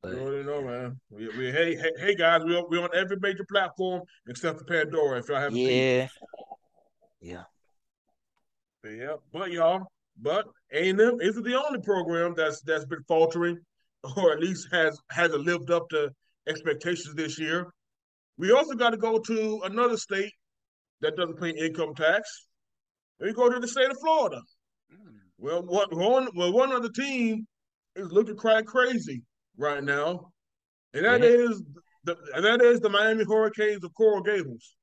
But, you know, man. We, we hey, hey, hey, guys, we're, we're on every major platform except for Pandora. If y'all haven't yeah, seen. yeah, yeah. But y'all, but A and M isn't the only program that's that's been faltering, or at least has hasn't lived up to expectations this year. We also got to go to another state that doesn't pay income tax. We go to the state of Florida. Mm. Well, what one well one other team is looking quite crazy right now, and that yeah. is the and that is the Miami Hurricanes of Coral Gables.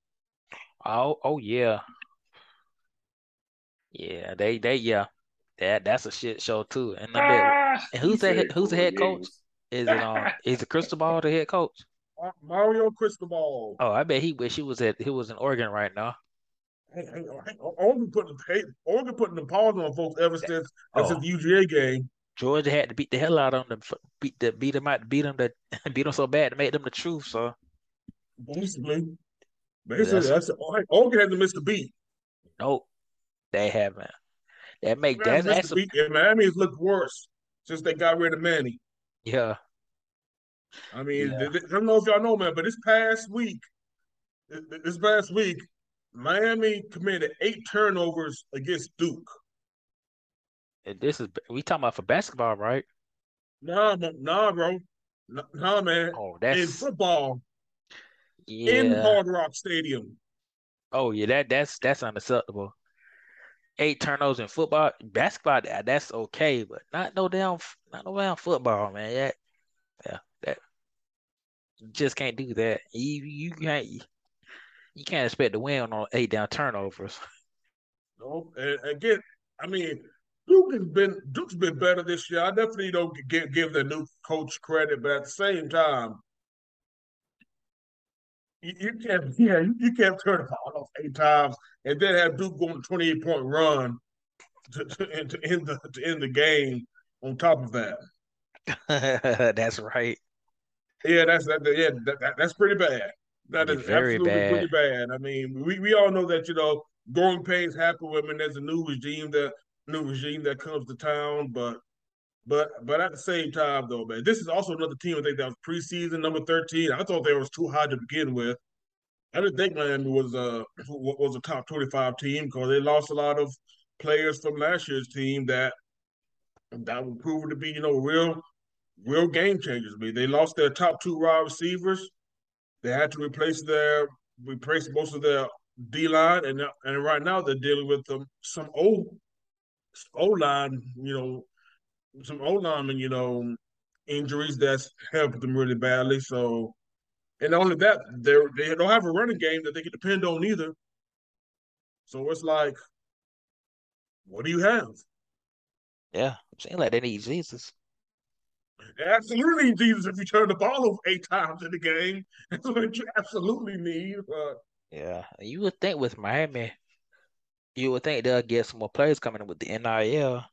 Oh, oh yeah, yeah. They, they, yeah. That that's a shit show too. And, ah, and who's that? Who's the head coach? Is it um? is it Cristobal the head coach? Mario Cristobal. Oh, I bet he wish he was at he was in Oregon right now. Hey, hey, hey, Oregon putting hey, Oregon putting the pause on folks ever since oh. since the UGA game. Georgia had to beat the hell out of them, beat the beat them out, beat them to beat them so bad to make them the truth. So basically, basically, that's, that's Oregon hasn't missed a beat. Nope, they haven't. That make that that's beat, and Miami's looked worse since they got rid of Manny. Yeah, I mean, yeah. I don't know if y'all know, man, but this past week, this past week, Miami committed eight turnovers against Duke this is we talking about for basketball, right? Nah, nah, bro. Nah, man. Oh, that's in football. Yeah. In Hard Rock Stadium. Oh yeah, that that's that's unacceptable. Eight turnovers in football, basketball, that's okay, but not no damn, not no damn football, man. That, yeah, that you just can't do that. You you can't you can't expect to win on eight down turnovers. No, and again, I mean, Duke has been Duke's been better this year. I definitely don't give give the new coach credit, but at the same time, you, you can't yeah you, can't turn the ball off eight times and then have Duke go on a twenty eight point run to, to, to end the to end the game. On top of that, that's right. Yeah, that's that. Yeah, that, that, that's pretty bad. That is very absolutely bad. pretty bad. I mean, we, we all know that you know growing pains happen when there's a new regime that new regime that comes to town, but but but at the same time though, man, this is also another team I think that was preseason number thirteen. I thought they was too high to begin with. I didn't think Miami was uh, a was a top twenty five team because they lost a lot of players from last year's team that that would prove to be you know real real game changers. I mean, they lost their top two wide receivers. They had to replace their replace most of their D line, and and right now they're dealing with them, some old O line, you know, some O linemen, you know, injuries that's helped them really badly. So, and only that, they they don't have a running game that they can depend on either. So it's like, what do you have? Yeah, I'm saying like they need Jesus. Absolutely, Jesus. If you turn the ball over eight times in the game, that's what you absolutely need. But yeah, you would think with Miami you would think they'll get some more players coming in with the NIL.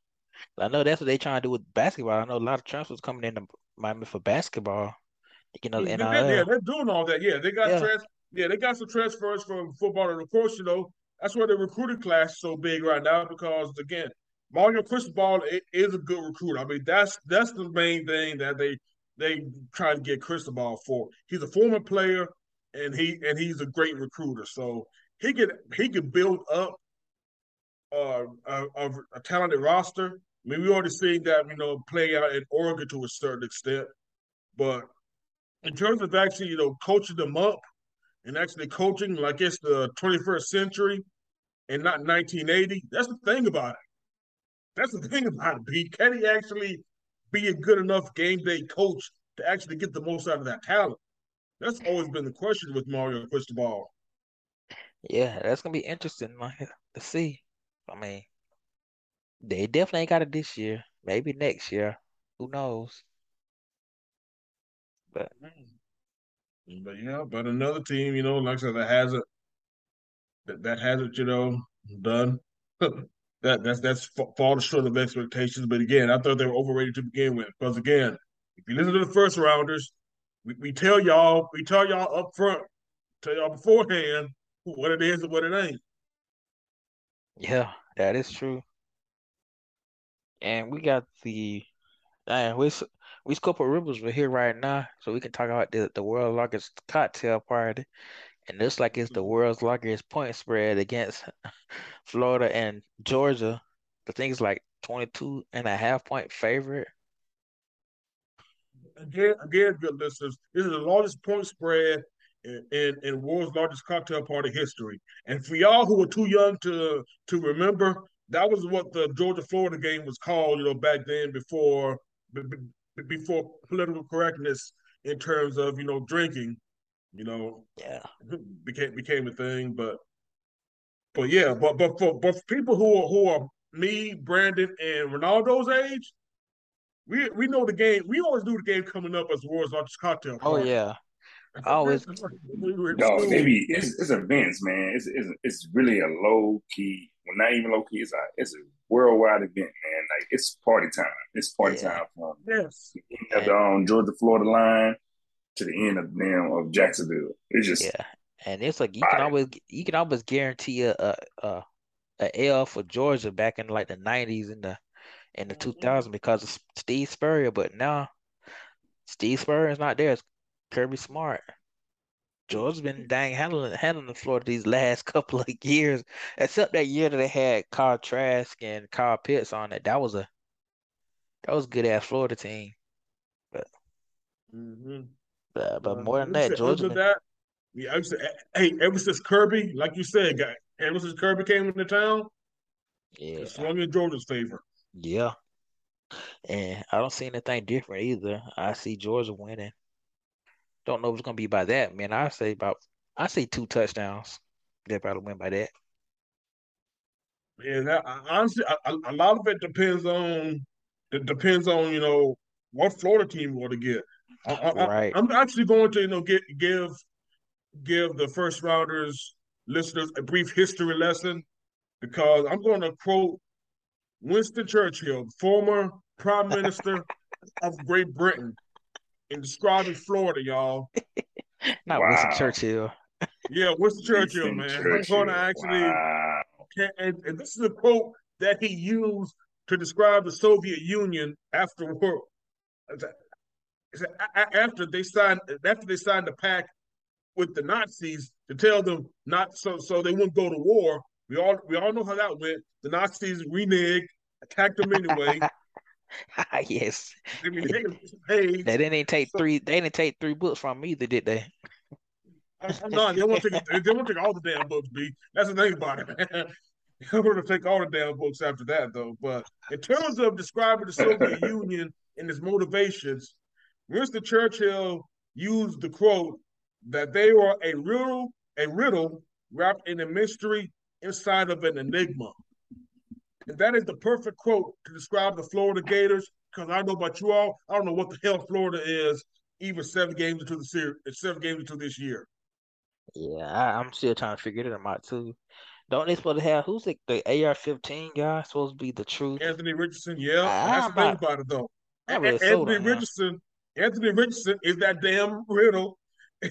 I know that's what they're trying to do with basketball. I know a lot of transfers coming into Miami for basketball. You know, the NIL. Yeah, they're doing all that. Yeah, they got yeah. Trans- yeah, they got some transfers from football, and of course, you know that's why the recruiting class is so big right now because again, Mario Cristobal is a good recruiter. I mean, that's that's the main thing that they they try to get Cristobal for. He's a former player, and he and he's a great recruiter. So he could he could build up uh, of a talented roster. I mean, we already seen that, you know, playing out in Oregon to a certain extent. But in terms of actually, you know, coaching them up and actually coaching like it's the 21st century and not 1980, that's the thing about it. That's the thing about it. Can he actually be a good enough game day coach to actually get the most out of that talent? That's always been the question with Mario Cristobal. Yeah, that's gonna be interesting like, to see. I mean, they definitely ain't got it this year. Maybe next year. Who knows? But But yeah, but another team, you know, like I said, that has it, that, that has it, you know, done. that that's that's falling short of expectations. But again, I thought they were overrated to begin with. Because again, if you listen to the first rounders, we, we tell y'all, we tell y'all up front, tell y'all beforehand what it is and what it ain't. Yeah, that is true. And we got the man, we we scope of rivers we're here right now, so we can talk about the the world's largest cocktail party. And looks like it's the world's largest point spread against Florida and Georgia. The think it's like 22 and a half point favorite. Again, again, good listeners, this is the largest point spread in, in, in world's largest cocktail party history. And for y'all who are too young to to remember, that was what the Georgia Florida game was called, you know, back then before b- b- before political correctness in terms of you know drinking, you know, Yeah. became became a thing. But but yeah, but but for but for people who are who are me, Brandon, and Ronaldo's age, we we know the game. We always knew the game coming up as the world's largest cocktail Oh yeah. I always we were in Dog, they school. be it's, it's events, man. It's, it's it's really a low key, well, not even low key. It's a it's a worldwide event, man. Like it's party time. It's party Yeah. time from Yes. the end of the um, Georgia Florida line to the end of damn of Jacksonville. It's just yeah. And it's like you can always you can always guarantee a a a, a L for Georgia back in like the 90s and the in the 2000s because of Steve Spurrier, but now Steve Spurrier is not there. It's Kirby Smart. Georgia's been dang handling handling the Florida these last couple of years, except that year that they had Kyle Trask and Kyle Pitts on it. That was a that was good ass Florida team. But Mm-hmm. but Uh, more than that, said, Georgia been that, yeah, I to, hey, ever since Kirby, like you said, guy, ever since Kirby came into town, yeah it swung in Georgia's favor. yeah, and I don't see anything different either. I see Georgia winning. Don't know if it's gonna be by that, man. I say about I say two touchdowns. They probably win by that. Yeah, that, I- honestly, a, lot of it depends on it depends on you know what Florida team we're going to get. I, I, Right. I'm actually going to you know get give give the first rounders listeners a brief history lesson because I'm going to quote Winston Churchill, former Prime Minister of Great Britain, in describing Florida, y'all. Not Winston Churchill. Yeah, Winston Churchill, Winston man. I'm Churchill. going to actually, Wow. and, and this is a quote that he used to describe the Soviet Union after war. After they signed, after they signed the pact with the Nazis to tell them not so so they wouldn't go to war. We all we all know how that went. The Nazis reneged, attacked them anyway. yes. I mean, they. They didn't take So- three they didn't take three books from me either, did they? I'm not. They won't take. They won't take all the damn books, B. That's the thing about it, man. They're going to take all the damn books after that, though. But in terms of describing the Soviet Union and its motivations, Winston Churchill used the quote that they were a riddle, a riddle wrapped in a mystery inside of an enigma. And that is the perfect quote to describe the Florida Gators. Because I know about you all, I don't know what the hell Florida is, even seven games into the series, seven games into this year. Yeah, I, I'm still trying to figure them out too. Don't they supposed to have who's the, the AR-15 guy supposed to be the truth? Anthony Richardson, yeah. I- that's the thing about it, though. really Anthony on him. Richardson, Anthony Richardson is that damn riddle.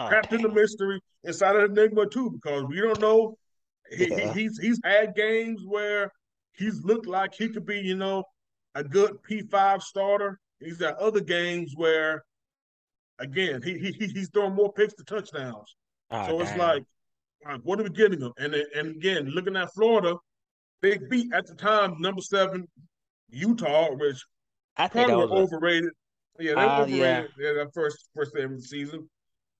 Oh, wrapped in the mystery inside of Enigma too, because we don't know. He, Yeah. he, he's he's had games where he's looked like he could be, you know, a good P five starter. He's got other games where, again, he, he he- he's throwing more picks to touchdowns. Oh, So it's like, like, what are we getting him? And and again, looking at Florida, they beat at the time number seven Utah, which I think probably were overrated. Yeah, they were overrated yeah. yeah. that first first day of the season.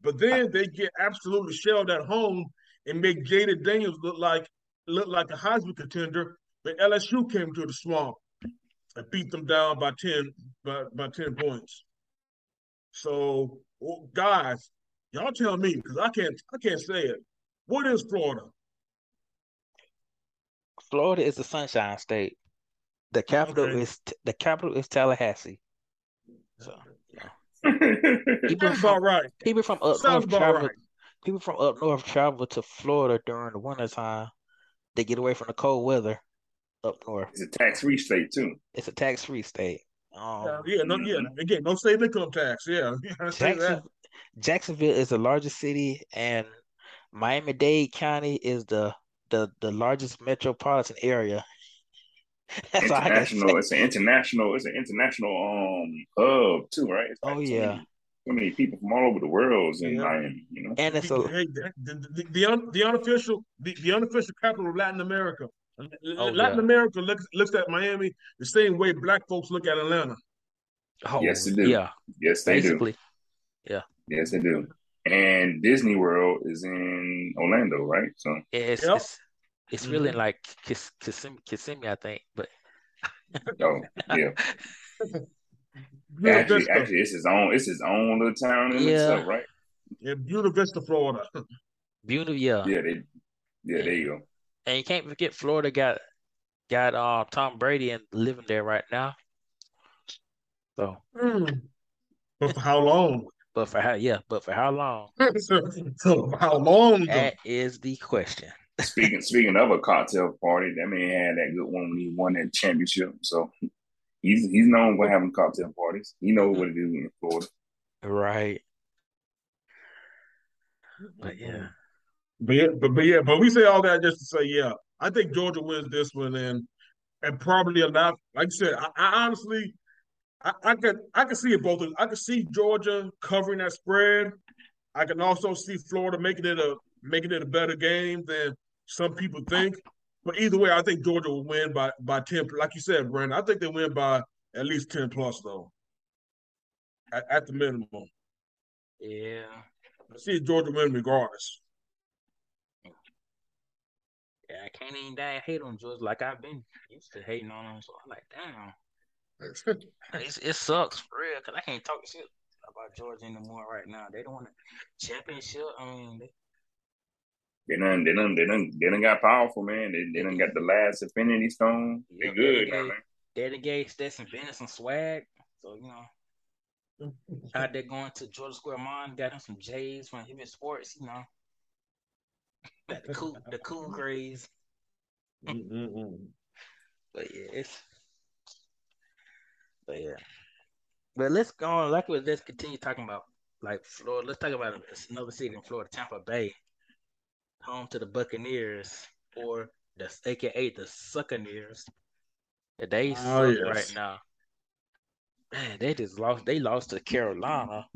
But then they get absolutely shelled at home and make Jayden Daniels look like look like a Heisman contender. But LSU came to the swamp and beat them down by ten by, by ten points. So well, guys, y'all tell me because I can't I can't say it. what is Florida? Florida is the Sunshine State. The capital Okay. is the capital is Tallahassee. So people That's from about right. people from up north travel right. People from up north travel to Florida during the wintertime. They get away from the cold weather up north. it's a tax free state too. It's a tax free state. Um, Yeah, no, yeah. Again, no state income tax. Yeah, I. Jackson, Jacksonville is the largest city, and Miami Dade County is the the the largest metropolitan area. That's all I can say. international. It's an international. It's an international um hub too, right? It's Oh, yeah. many, so many people from all over the world in Yeah. Miami. You know, And it's a Hey, the, the, the, un, the unofficial the, the unofficial capital of Latin America. Oh, Latin yeah. America looks looks at Miami the same way black folks look at Atlanta. oh Yes, they do. yeah, yes, they do. Yeah. Yes, they do. And Disney World is in Orlando, right? So It's Yep. it's it's really Mhm. like Kiss, Kissimmee, Kissimmee, I think. But oh yeah. Buena Actually, Vista, actually, it's his own. It's his own little town in Yeah. itself, right? yeah, Buena Vista, Florida. beautiful, yeah. Yeah, they. Yeah, there you go. And you can't forget Florida got got uh Tom Brady and living there right now. So, Mm. But for how long? but for how yeah, but for how long? so, so how long? though? That is the question. Speaking speaking of a cocktail party, that man had that good one when he won that championship. So he's he's known for having cocktail parties. He knows what to do in Florida. Right. But yeah. But yeah, but, but yeah, but we say all that just to say, yeah, I think Georgia wins this one, and and probably a lot. Like you said, I, I honestly, I, I could I could see it both. I could see Georgia covering that spread. I can also see Florida making it a making it a better game than some people think. But either way, I think Georgia will win by by ten. Like you said, Brandon, I think they win by at least ten plus though, at, at the minimum. Yeah. I see Georgia win regardless. Yeah, I can't even die hate on Georgia like I've been used to hating on them. So I'm like, damn, it's, it sucks for real because I can't talk shit about Georgia anymore right now. They don't want a championship. I mean, they, They done they done they done they done got powerful, man. They they done got the last Infinity Stone. They Yeah, good they now, gave- man. they done gave Stetson Bennett some swag. So you know, out there going to Georgia Square Mall, got him some J's from Hibbett Sports. You know, got the cool the cool grays. But yeah, it's but yeah. But let's go on. Like we let's continue talking about like Florida. Let's talk about another city in Florida, Tampa Bay, home to the Buccaneers or the AKA the Succaneers. They Oh, suck yes. right now. Man, they just lost. They lost to Carolina.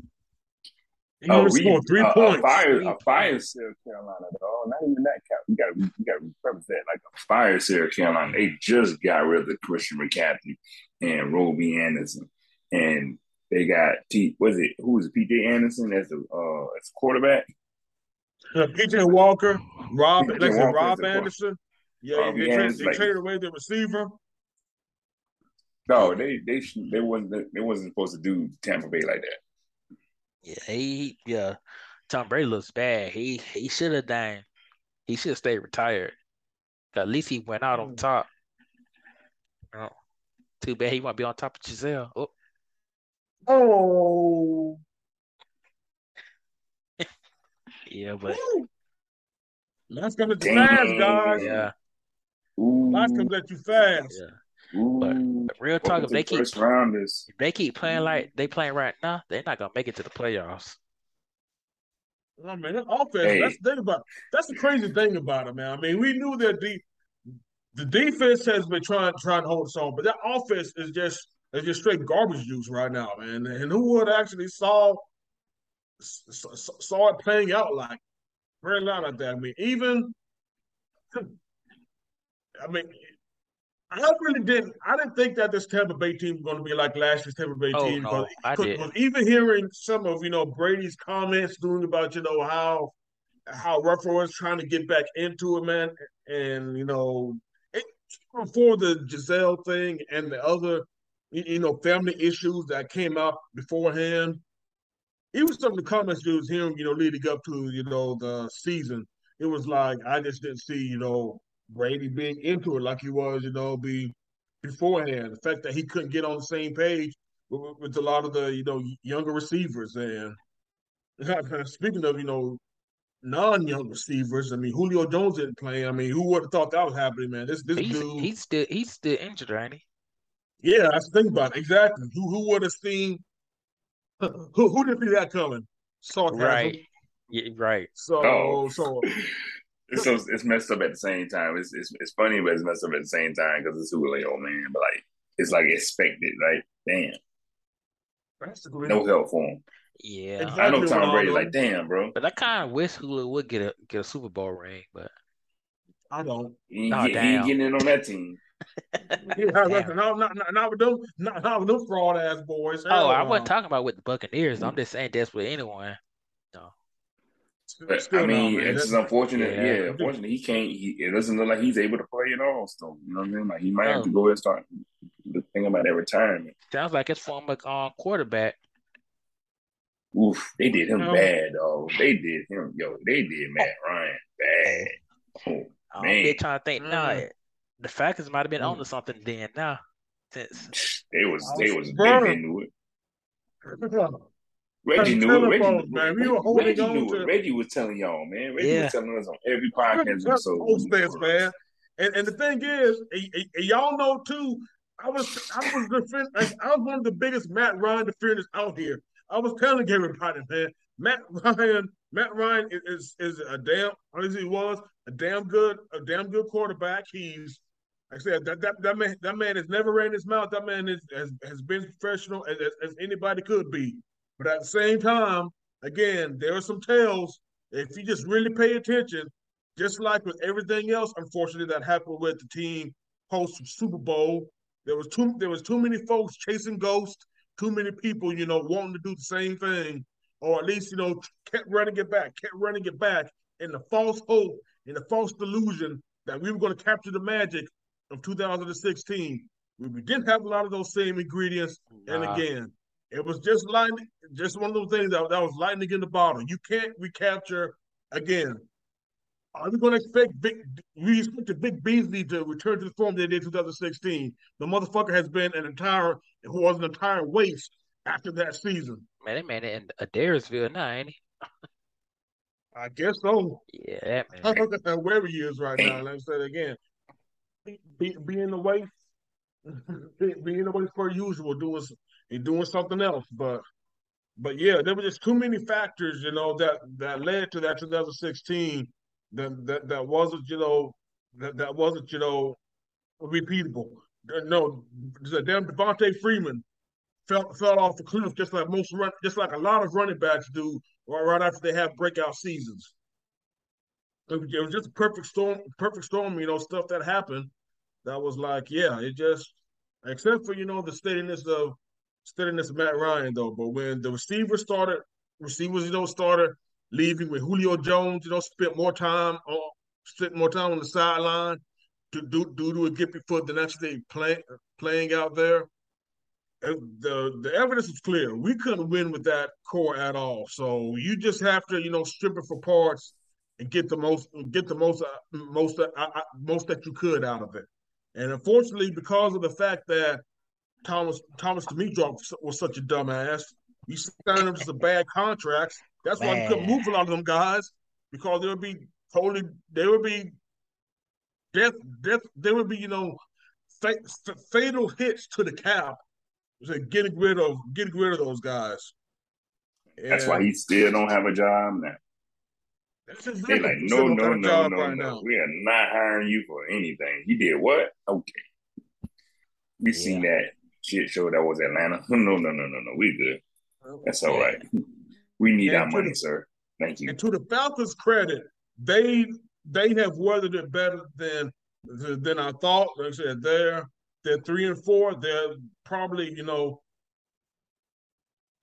He Oh, we, scored three uh, points. A fire, Three a fire South Carolina, dog. Not even that. Cap. We got to, we got to preface that like a fire South Carolina. They just got rid of Christian McCaffrey and Robbie Anderson, and they got T. Was it who was it? P.J. Anderson as the uh as quarterback. Yeah, PJ Walker, Rob, P.J. like Walker Rob is the quarter- Anderson. Yeah, Rob they, traded, they like- traded away the receiver. No, they they they wasn't they wasn't supposed to do Tampa Bay like that. Yeah, he yeah. Tom Brady looks bad. He he should have done. He should have stayed retired. At least he went out on Mm. top. Oh, too bad he won't be on top of Gisele. Oh, Oh, yeah, but that's coming too Dang. fast, guys. yeah, Ooh, That's coming at you fast. yeah. ooh. But real talk, Welcome if they keep rounders. if they keep playing like they playing right now, they're not gonna make it to the playoffs. Oh, I mean, that offense. Hey. That's the thing about. That's the crazy thing about it, man. I mean, we knew that the the defense has been trying trying to hold us on, but that offense is just is just straight garbage juice right now, man. And who would actually saw s- s- saw it playing out like very loud like that? I mean, even I mean, I really didn't. I didn't think that this Tampa Bay team was going to be like last year's Tampa Bay Oh, team. no, I didn't. even hearing some of you know Brady's comments doing about you know how how Ruffalo was trying to get back into it, man, and you know it, before the Gisele thing and the other you you know family issues that came out beforehand. Even some of the comments you was hearing, you know, leading up to you know the season. it was like I just didn't see, you know, Brady being into it like he was, you know, be beforehand. The fact that he couldn't get on the same page with, with a lot of the, you know, younger receivers. And speaking of, you know, non-young receivers, I mean, Julio Jones didn't play. I mean, who would have thought that was happening, man? This this He's dude, he's still he's still injured, ain't he? yeah, that's the thing about it. Exactly. Who who would have seen? Who who didn't see that coming? Sarcasm. Right. Yeah, right. So Oh. so It's so it's messed up at the same time. It's it's, it's funny, but it's messed up at the same time because it's Julio, man. But like it's like expected. Like damn, basically, no help for him. Yeah. Exactly. I know Exactly, Tom Brady. Ronaldo. Like damn, bro. But I kind of wish Julio would get a get a Super Bowl ring, but I don't. He, ain't Oh, get- he ain't getting in on that team. Yeah, listen, not, not, not, not with them, not, not with them fraud ass boys. oh, Hell I wasn't talking about with the Buccaneers. I'm just saying that's with anyone. But Still I mean, man. it's just unfortunate. Yeah. Yeah, unfortunately, he can't. He, it doesn't look like he's able to play at all. Still, you know what I mean? Like he might have to go and start thinking about that retirement. Sounds like his former uh, quarterback. Oof, they did him No. bad, though. They did him, yo. They did Matt Ryan bad. Oh, I'm Man. just trying to think. Nah, Mm. The Falcons might have been Mm. onto something then. Now, since they was I they was was burned. they knew it. Reggie knew it. telephones, Reggie, man. We were holding Reggie on knew to- it. Reggie was telling y'all, man. Reggie Yeah. was telling us on every podcast That's episode. Post fans, man. And and the thing is, and, and- and y'all know too. I was I was defend, like, I was one of the biggest Matt Ryan defenders out here. I was telling Gary everybody, man, Matt Ryan, Matt Ryan is is, is a damn as he was a damn good a damn good quarterback. He's like I said that that, that man that man has never ran his mouth. That man is, has has been professional as, as, as anybody could be. But at the same time, again, there are some tales. If you just really pay attention, just like with everything else, unfortunately, that happened with the team post Super Bowl, there was too there was too many folks chasing ghosts, too many people, you know, wanting to do the same thing, or at least you know kept running it back, kept running it back, in the false hope, in the false delusion that we were going to capture the magic of 2016. We didn't have a lot of those same ingredients, and again, it was just lightning, just one of those things that, that was lightning in the bottle. You can't recapture again. Are we going to expect big? We expected Vic Beasley to return to the form they did in 2016. The motherfucker has been an entire, it was an entire waste after that season. man, that man in Adairsville now, ain't he? I guess so. Yeah, that I man. where he is right now. Let me say it again. Be, be, be in the way, per usual, doing doing something else. But but yeah, there were just too many factors, you know, that that led to that 2016 that that, that wasn't, you know, that, that wasn't, you know, repeatable. Uh, no, the damn Devonta Freeman fell fell off the cliff just like most run, just like a lot of running backs do right after they have breakout seasons. It was, just a perfect storm, perfect storm, you know, stuff that happened. That was like, yeah, it just, except for you know the steadiness of steadiness of Matt Ryan though. But when the receivers started, receivers you know started leaving, when Julio Jones you know spent more time on spent more time on the sideline to do due to a gippy foot than actually playing playing out there. And the the evidence is clear. We couldn't win with that core at all. So you just have to, you know, strip it for parts and get the most get the most uh, most uh, uh, most that you could out of it. And unfortunately, because of the fact that Thomas Thomas Dimitroff was such a dumbass, you signed him to some bad contracts. That's why we couldn't move a lot of them guys because they would be totally they would be death death. They would be you know fa- fa- fatal hits to the cap. So getting rid of getting rid of those guys. That's why he still don't have a job now. They like, no, no, no, no, right no. We are not hiring you for anything. He did what? Okay. We seen that shit show that was Atlanta. No, no, no, no, no. We good. That's all right. We need And our money, the- sir. Thank you. And to the Falcons' credit, they they have weathered it better than than I thought. Like I said, they're they're three and four. They're probably you know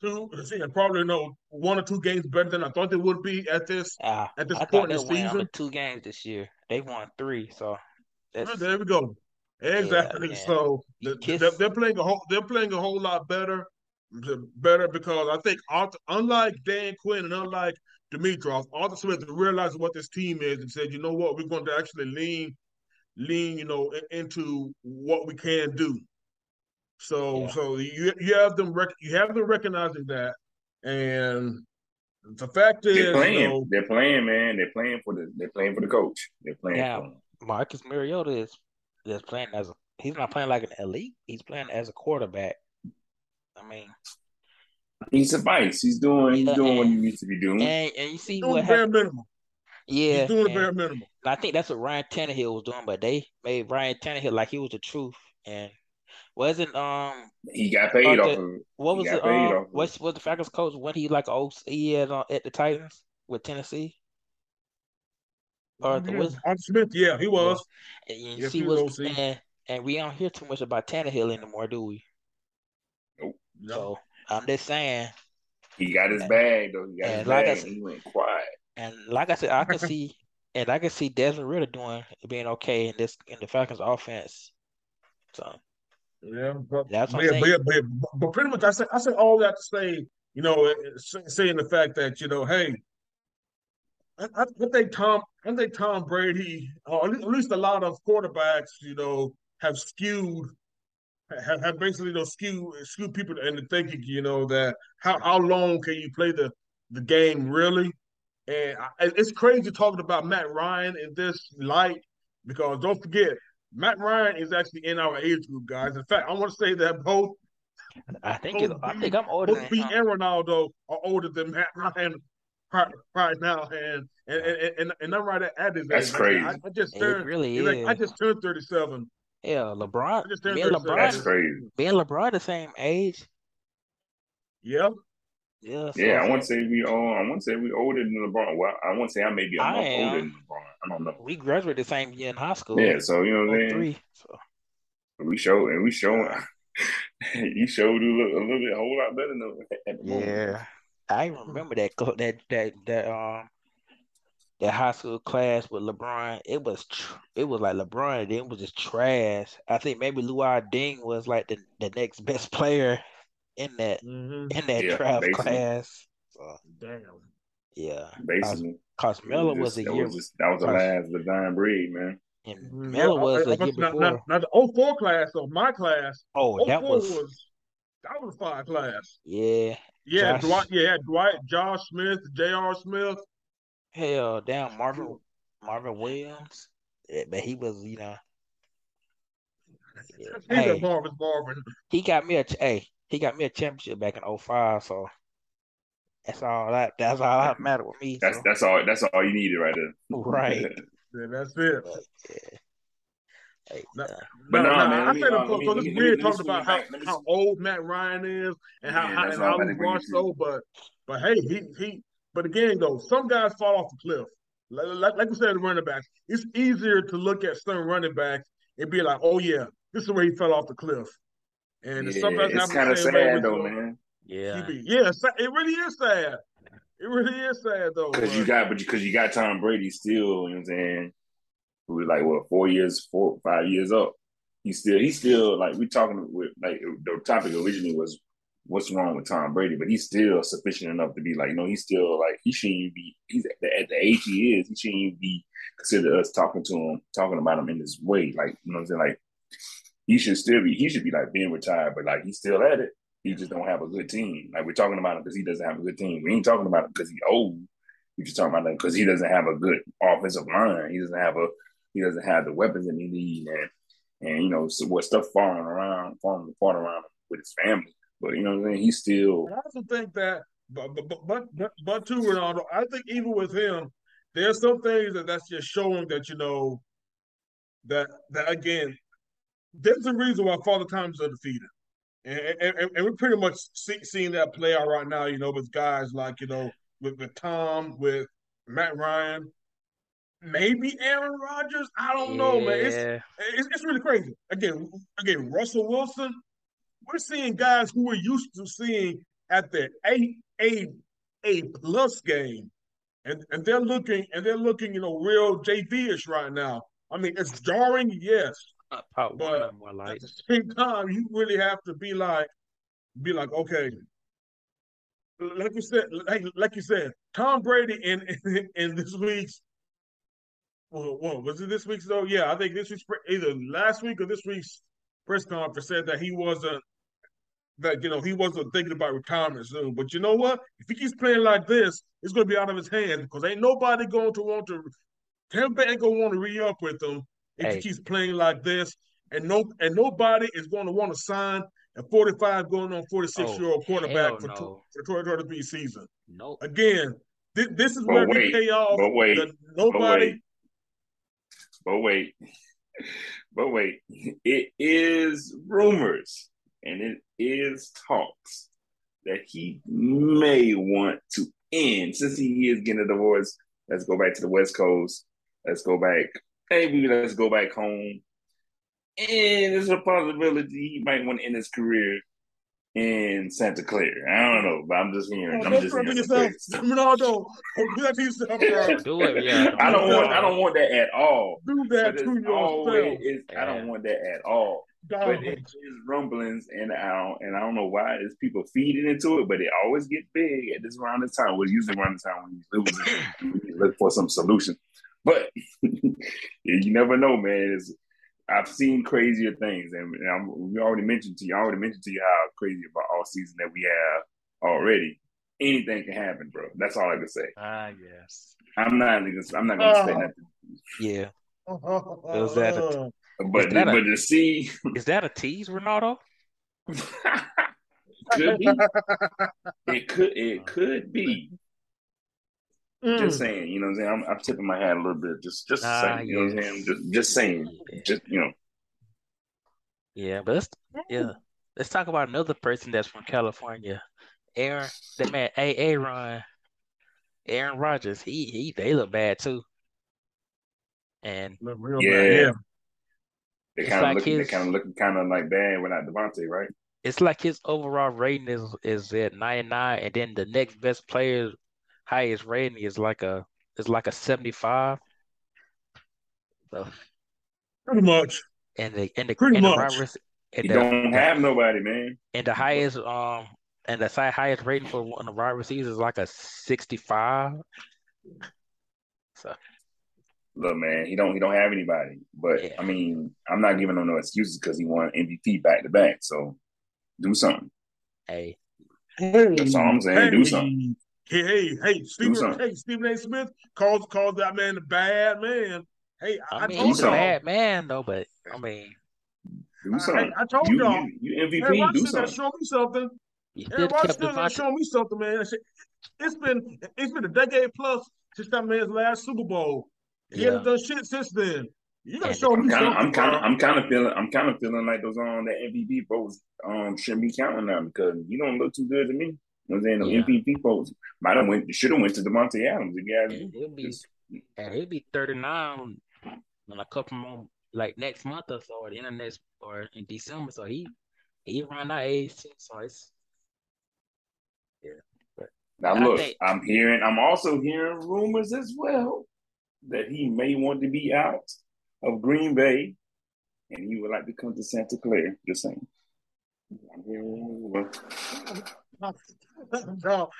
two, see, and probably know one or two games better than I thought they would be at this Ah, at this I point in the season. two games this year. They won three, so Well, there we go. Exactly. man. so the, they're, playing a whole they're playing a whole lot better, better because I think Arthur, unlike Dan Quinn and unlike Dimitroff, Arthur Smith realized what this team is and said, you know what, we're going to actually lean, lean, you know, into what we can do. So, yeah. so you you have them rec- you have them recognizing that, and the fact is, they're playing. You know, they're playing, man. They're playing for the. They're playing for the coach. They're playing. Yeah, Marcus Mariota is is playing as a. He's not playing like an elite. He's playing as a quarterback. I mean, he's a vice. He's doing. He's doing and, what he needs to be doing. And, and you see he's what bare minimum. Yeah, he's doing the bare minimum. I think that's what Ryan Tannehill was doing, but they made Ryan Tannehill like he was the truth, and wasn't um he got paid off of what was it um what's was the Falcons coach when he like oh he had uh, at the Titans with Tennessee? Or yeah, the Smith yeah he was. Yeah. and you yes, see was and, and we don't hear too much about Tannehill anymore do we? Nope. So I'm just saying. He got his bag though. He got his like bag said, he went quiet. and like I said I can see and I can see Desmond Ridder doing being okay in this in the Falcons offense. So yeah, but That's but, yeah, but, but, but pretty much I say I say all that to say, you know, eh, eh, saying the fact that you know, hey, I, I, think Tom, I think Tom Brady, or at least a lot of quarterbacks, you know, have skewed, have, have basically know skewed skewed people into thinking, you know, that how how long can you play the the game really? And I, it's crazy talking about Matt Ryan in this light because don't forget Matt Ryan is actually in our age group, guys. In fact, I want to say that both. I think both I think I'm older. Both B and Ronaldo are older than Matt Ryan right, right now, and and and, and, and I'm right at his That's crazy. I, I, just turned. It really is. Like, I just turned 37. Yeah, LeBron. I just turned 37. LeBron. That's crazy. Being LeBron the same age. Yeah. Yeah, so yeah. I want to say we all. I want to say we older than LeBron. Well, I want to say I may be a month older than LeBron. I don't know. We graduated the same year in high school. Yeah, so you know what I'm saying. So. We show and we showing. you showed you look a little bit a whole lot better than yeah. I remember that that that that um that high school class with LeBron. It was tr- it was like LeBron. And it was just trash. I think maybe Luol Deng was like the, the next best player in that mm-hmm. in that yeah, draft basically. class. So, Damn. Yeah. Basically. Cause Melo was, was, a year. Was just, that was the last the dying breed, man. And mm-hmm. Melo was a year not, before. Not, not the 04 class, so my class. Oh, that was, was that was a five class. Yeah. Yeah, Josh, Dwight, yeah, Dwight, Josh Smith, J.R. Smith. Hell, down Marvin Marvin Williams. Yeah, but he was, you know. Yeah. Hey, Marvin Marvin. He got me a hey, he got me a championship back in 05, so that's all that that's all that mattered with me. That's so. that's all that's all you needed right there. Right. yeah, that's it. But, yeah. Hey, no, but no, no, man, I said uh, so this weird talking about how, how old Matt Ryan is and how, yeah, how, and how he's washed though, but but hey, he he but again though, some guys fall off the cliff. Like, like, like we said, the running backs, it's easier to look at some running backs and be like, oh yeah, this is where he fell off the cliff. And yeah, sometimes it's kind of sad though, man. Yeah, yeah, it really is sad. It really is sad though. Because you got, but because you got Tom Brady still, you know what I'm saying? Who was like what four years, four five years up. He's still, he's still like we talking with like the topic originally was what's wrong with Tom Brady, but he's still sufficient enough to be like, you know, he's still like he shouldn't even be. He's at the, at the age he is, he shouldn't even be considered us talking to him, talking about him in this way. Like you know what I'm saying? Like he should still be he should be like being retired, but like he's still at it. He just don't have a good team. Like we're talking about him because he doesn't have a good team. We ain't talking about him because he's old. We're just talking about him because he doesn't have a good offensive line. He doesn't have a he doesn't have the weapons that he needs and and you know so what stuff falling around falling apart around with his family. But you know what I mean. He's still. I also think that, but but but but, but too, Ronaldo. I think even with him, there's some things that that's just showing that you know that that again there's a reason why Father Times are defeated. And, and, and we're pretty much see, seeing that play out right now, you know, with guys like, you know, with, with Tom, with Matt Ryan, maybe Aaron Rodgers. I don't yeah. know, man. It's, it's, it's really crazy. Again, again, Russell Wilson. We're seeing guys who we're used to seeing at the A A A plus game, and and they're looking and they're looking, you know, real JV-ish right now. I mean, it's jarring, yes, Uh, Part but more like. At the same time, you really have to be like, be like, okay, like you said, like, like you said, Tom Brady in in, in this week's well, well, was it this week's though? Yeah, I think this week's either last week or this week's press conference said that he wasn't that you know he wasn't thinking about retirement soon. But you know what? If he keeps playing like this, it's going to be out of his hands because ain't nobody going to want to. Tampa ain't going to want to re up with him if hey. he keeps playing like this, and no and nobody is going to want to sign a 45 going on 46 oh, year old quarterback for, no. for the 2023 season. No. Nope. Again, th- this is but where wait, we pay off. But wait, nobody. But wait. But wait. It is rumors and it is talks that he may want to end since he is getting a divorce. Let's go back to the West Coast. Let's go back. Maybe let's go back home. And there's a possibility he might want to end his career in Santa Clara. I don't know, but I'm just hearing. Oh, I'm just hearing yourself, Ronaldo. Do that to yourself, Do it, yeah. I don't want. I don't want that at all. Do that to yourself. I don't want that at all. But it's rumblings, and I don't, and I don't know why it's people feeding into it, but it always get big at this around the time. Well, usually around the time when you lose, you look for some solution. But you never know, man. It's, I've seen crazier things, and, and we already mentioned to you. I already mentioned to you how crazy about all season that we have already. Anything can happen, bro. That's all I can say. Ah, yes. I'm not even. I'm not gonna uh, say nothing. Yeah. Was that a, but the, a, but to see is that a tease, Ronaldo? could be. It could. It could be. Mm. Just saying, you know what I'm saying? I'm, I'm, tipping my hat a little bit, just just ah, saying, you know what I'm saying? Just just saying, just you know. Yeah, but let's yeah, let's talk about another person that's from California, Aaron. That man, A. Aaron, Aaron Rodgers. He he, they look bad too. And look real yeah, bad. yeah. They kind of like looking, his, they kind of looking kind of like bad without Davante, right? It's like his overall rating is is at ninety nine, and then the next best player highest rating is like a is like a seventy five. So pretty much. And the and the pretty and much. The, and you the, don't have nobody, man. And the highest um and the highest rating for one of the wide receivers is like a sixty five. So look, man, he don't he don't have anybody. But yeah. I mean, I'm not giving him no excuses because he won MVP back to back. So do something. Hey. That's all I'm saying. Hey. Do something. Hey, hey, hey, Stephen, hey, Stephen A. Smith calls calls that man a bad man. Hey, I, I mean, he's a bad man though, but I mean, do something. I, I told you, y'all, you, you MVP, hey, do something. Show me something. Aaron Rodgers still got to show me something, man. It's been it's been a decade plus since that man's last Super Bowl. He yeah. hasn't done shit since then. You gotta show me kinda, something. I'm kind of, I'm kind of feeling, I'm kind of feeling like those on um, that MVP votes um shouldn't be counting now because you don't look too good to me. You know what I'm saying? The yeah. MVP votes might have went, should have went to Davante Adams. If you and he'll be, and he'll be 39 in a couple more, like next month or so, or the end of next, or in December. So he, he around that age too. So it's, yeah. But now look, think, I'm hearing, I'm also hearing rumors as well that he may want to be out of Green Bay and he would like to come to Santa Clara. Just saying. No,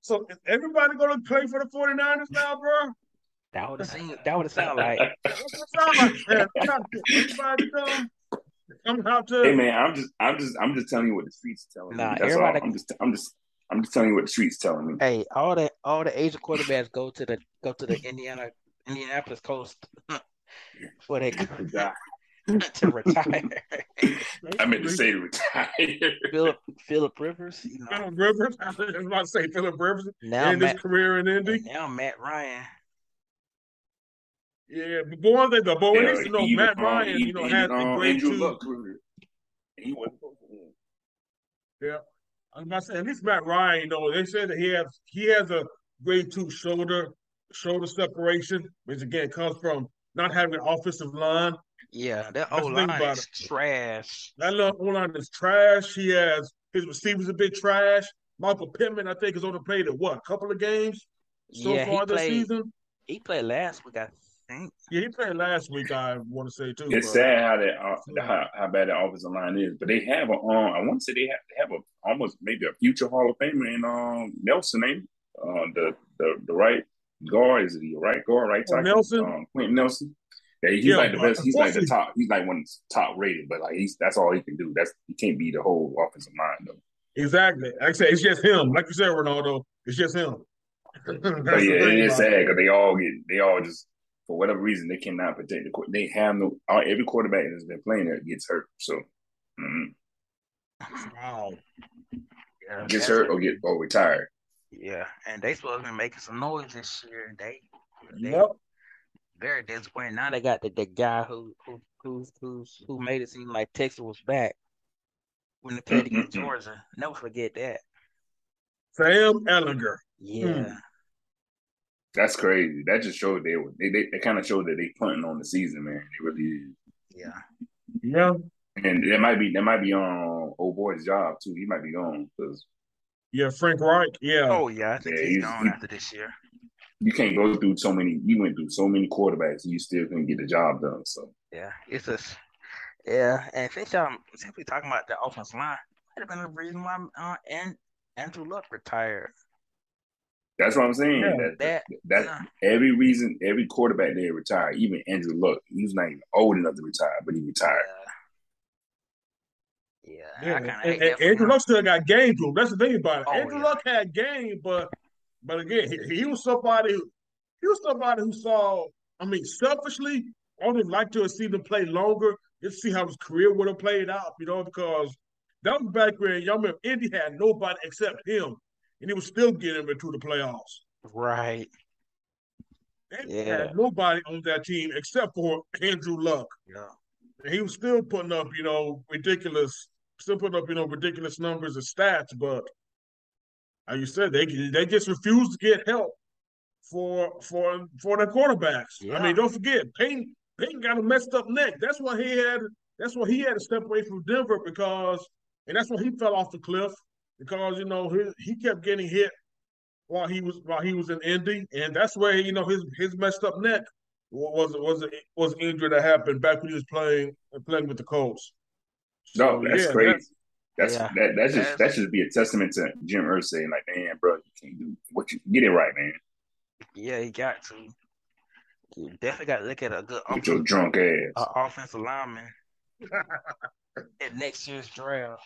so is everybody gonna play for the 49ers now, bro? That would have seemed that would have sounded like everybody come. Come out to Hey man, I'm just I'm just I'm just telling you what the streets telling nah, me. That's everybody... all. I'm just I'm just I'm just telling you what the streets telling me. Hey, all the all the Asian quarterbacks go to the go to the Indiana Indianapolis coast for they to retire. I meant to say to retire. Philip Philip Rivers. You know. Philip Rivers. I was about to say Philip Rivers. Now in Matt, his career in Indy. Now Matt Ryan. Yeah, but one thing though, but yeah, you know Matt um, Ryan, you know, had um, the great two. He was. Yeah. I'm not saying at least Matt Ryan, you know, they said that he has he has a grade two shoulder shoulder separation, which again comes from not having an offensive line. Yeah, that O line is trash. That O line is trash. He has his receivers a bit trash. Michael Pittman, I think, has only played a what, a couple of games so yeah, far this played, season. He played last week, I think. Yeah, he played last week. I want to say too. It's but- sad how that uh, how, how bad the offensive line is, but they have a um. I want to say they have they have a almost maybe a future Hall of Famer in um Nelson, ain't it? uh the the the right guard is the right guard right Oh, tackle Nelson? um, Quenton Nelson. Yeah, he's Yeah, like the best. He's like the top. He's like one of the top rated, but like he's that's all he can do. That's he can't be the whole offensive line though. Exactly. Like I said, it's just him. Like you said, Ronaldo, it's just him. But yeah, it is sad because they all get they all just for whatever reason they cannot protect the court. They have no all, every quarterback that's been playing there gets hurt. So mhm. Wow. Yeah, gets hurt or get or retired. Yeah, and they supposed to be making some noise this year. They, they Yep. Very disappointed. Now they got the, the guy who who who who who made it seem like Texas was back when they played against. Georgia. Never forget that. Sam Ehlinger. Yeah, hmm. That's crazy. That just showed they were they they, they kind of showed that they punting on the season, man. They really is. yeah. Yeah. And that might be that might be on old boy's job too. He might be gone because Yeah, Frank Reich. Yeah. Oh yeah, I think Yeah, he's he's- gone he- after this year. You can't go through so many. You went through so many quarterbacks, and you still couldn't get the job done. So Yeah, it's just yeah. And since y'all since we talking about the offensive line, might have been the reason why uh, and Andrew Luck retired. that's what I'm saying. Yeah, that, that- that yeah. every reason, every quarterback they retire, even Andrew Luck, he was not even old enough to retire, but he retired. Yeah, Yeah, I and, kind and Andrew him. Luck still got game to him. That's the thing about it. Oh, Andrew yeah. Luck had game, but but again, he, he was somebody who he was somebody who saw. I mean, selfishly, I would have liked to have seen him play longer, just see how his career would have played out. You know, because that was back when y'all remember Indy had nobody except him, and he was still getting him into the playoffs. Right. Indy Yeah. had nobody on that team except for Andrew Luck. Yeah. And he was still putting up, you know, ridiculous, still putting up, you know, ridiculous numbers and stats. But like you said, they they just refuse to get help for for for their quarterbacks. I mean, don't forget, Peyton Peyton got a messed up neck. That's why he had. That's why he had to step away from Denver because, and that's why he fell off the cliff because you know he he kept getting hit while he was while he was in Indy, and that's where you know his his messed up neck was was was injury that happened back when he was playing playing with the Colts. No, So, that's yeah, crazy. That's Yeah. that. That's just that That's- should be a testament to Jim Irsay. Like, man, bro, you can't do what you get it right, man. Yeah, he got to. You definitely got to look at a good With your offensive, drunk ass. uh, offensive lineman at next year's draft.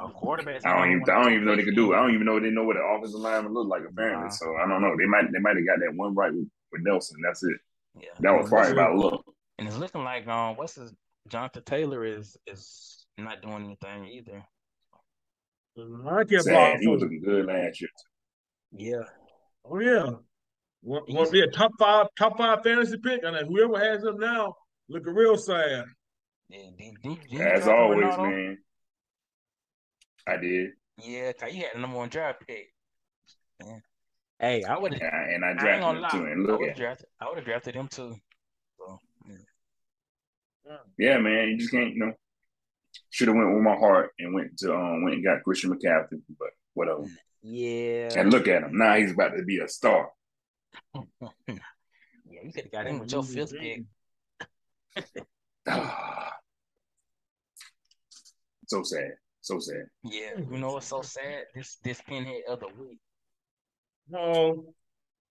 A quarterback. I don't even I don't even know they could do it. I don't even know they know what an offensive lineman look like apparently. Nah. So I don't know. They might they might have got that one right with, with Nelson. That's it. Yeah. That was probably about luck. And it's looking like um, what's his Jonathan Taylor is is not doing anything either. I Sad. Uh, he was for. looking good last year. Yeah. Oh yeah, want to be a top five top five fantasy pick, and then whoever has him now looking real sad. Yeah, did- did- did As always, Ronaldo? man. I did. Yeah, cause you had the number one draft pick. Yeah. Hey, I would have. And I, and I I drafted gonna him lie. too. And I would have drafted. I would have drafted him too. So, yeah. Yeah, man. You just can't, you know. Should have went with my heart and went to um went and got Christian McCaffrey, but whatever. Yeah. And look at him. Now he's about to be a star. yeah, you could have got him with your fifth pick. so sad. So sad. Yeah, you know what's so sad? This this pinhead of the week. No,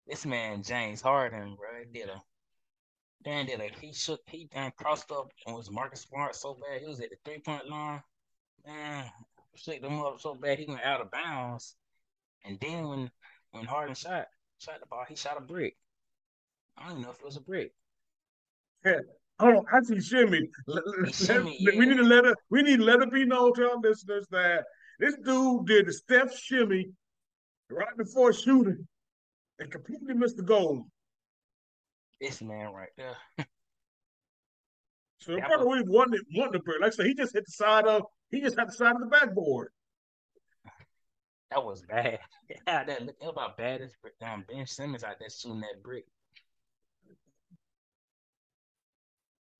This man James Harden, bro, did a Dan did a he shook he done crossed up and was Marcus Smart so bad he was at the three point line. Man, shook them up so bad he went out of bounds. And then when when Harden shot shot the ball, he shot a brick. I don't even know if it was a brick. oh, I see shimmy. Let- He let- shimmy, let- We need to let it. We need to let it be known to our listeners that this dude did the step shimmy right before shooting and completely missed the goal. This man right there. So the That brother was- really wanted wanted the break. Like I said, he just hit the side of he just had the side of the backboard. That was bad. Yeah, that look that about bad as um, Ben Simmons out there shooting that brick.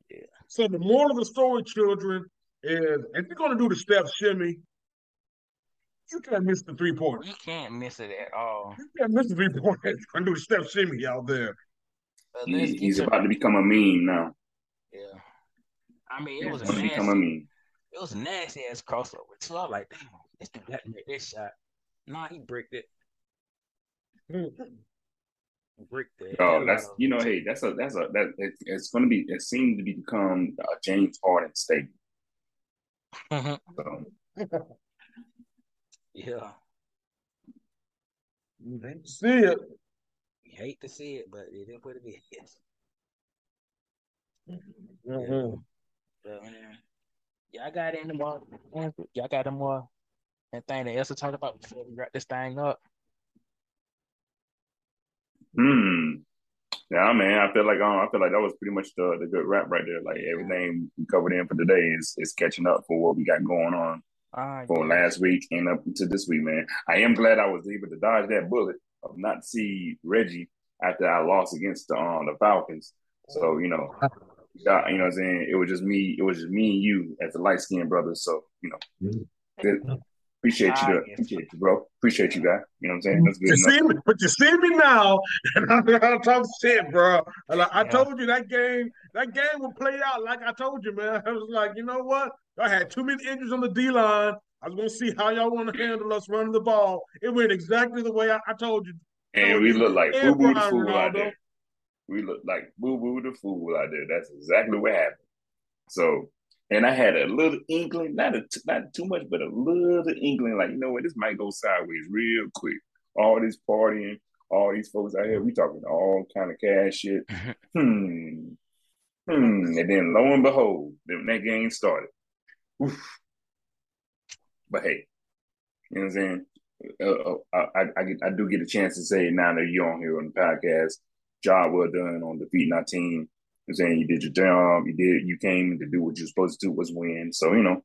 Yeah. So the moral of the story, children, is if you're gonna do the step shimmy, You can't miss the three pointer. You can't miss it at all. You can't miss the three pointer. Gonna do the step shimmy out there. But He, he's about to become a meme now. yeah. I mean, it He's was a about to become a meme. It was a nasty ass crossover. So I was like, damn, this dude got to make this shot. Nah, he bricked it. Bricked it. Oh, that's you know, hey, that's a that's a that it, it's going to be. It seems to be become a James Harden statement. So yeah. You hate to see it. You hate to see it, but it is what it is. Mhm. But man, y'all got any more? Y'all got any more? Anything that else to talk about before we wrap this thing up? Hmm. Yeah, man. I feel like um, I feel like that was pretty much the the good rap right there. Like everything we covered in for today is is catching up for what we got going on All right, for then. last week and up to this week, man. I am glad I was able to dodge that bullet of not see Reggie after I lost against the um the Falcons. So you know, yeah, you know what I'm saying. It was just me. It was just me and you as the light skinned brothers. So you know, good. Appreciate you, Ah, to, appreciate you, bro. Appreciate you, guy. You know what I'm saying? That's good You see me, but you see me now, and I'm not talking shit, bro. And like, I Yeah. told you that game, that game will play out like I told you, man. I was like, you know what? I had too many injuries on the D line. I was gonna see how y'all want to handle us running the ball. It went exactly the way I, I told you. And we look like Boo Boo the Brian fool out there. We look like Boo Boo the fool out there. That's exactly what happened. So, and I had a little inkling, not a, not too much, but a little inkling, like you know what, this might go sideways real quick. All this partying, all these folks out here, we talking all kind of cash shit. hmm, hmm, and then lo and behold, then that game started. Oof. But hey, you know what I'm saying? Uh, uh, I, I, I, do get a chance to say now that you're on here on the podcast, job well done on defeating our team. You know I'm saying you did your job, you did, you came to do what you're supposed to do was win. So you know,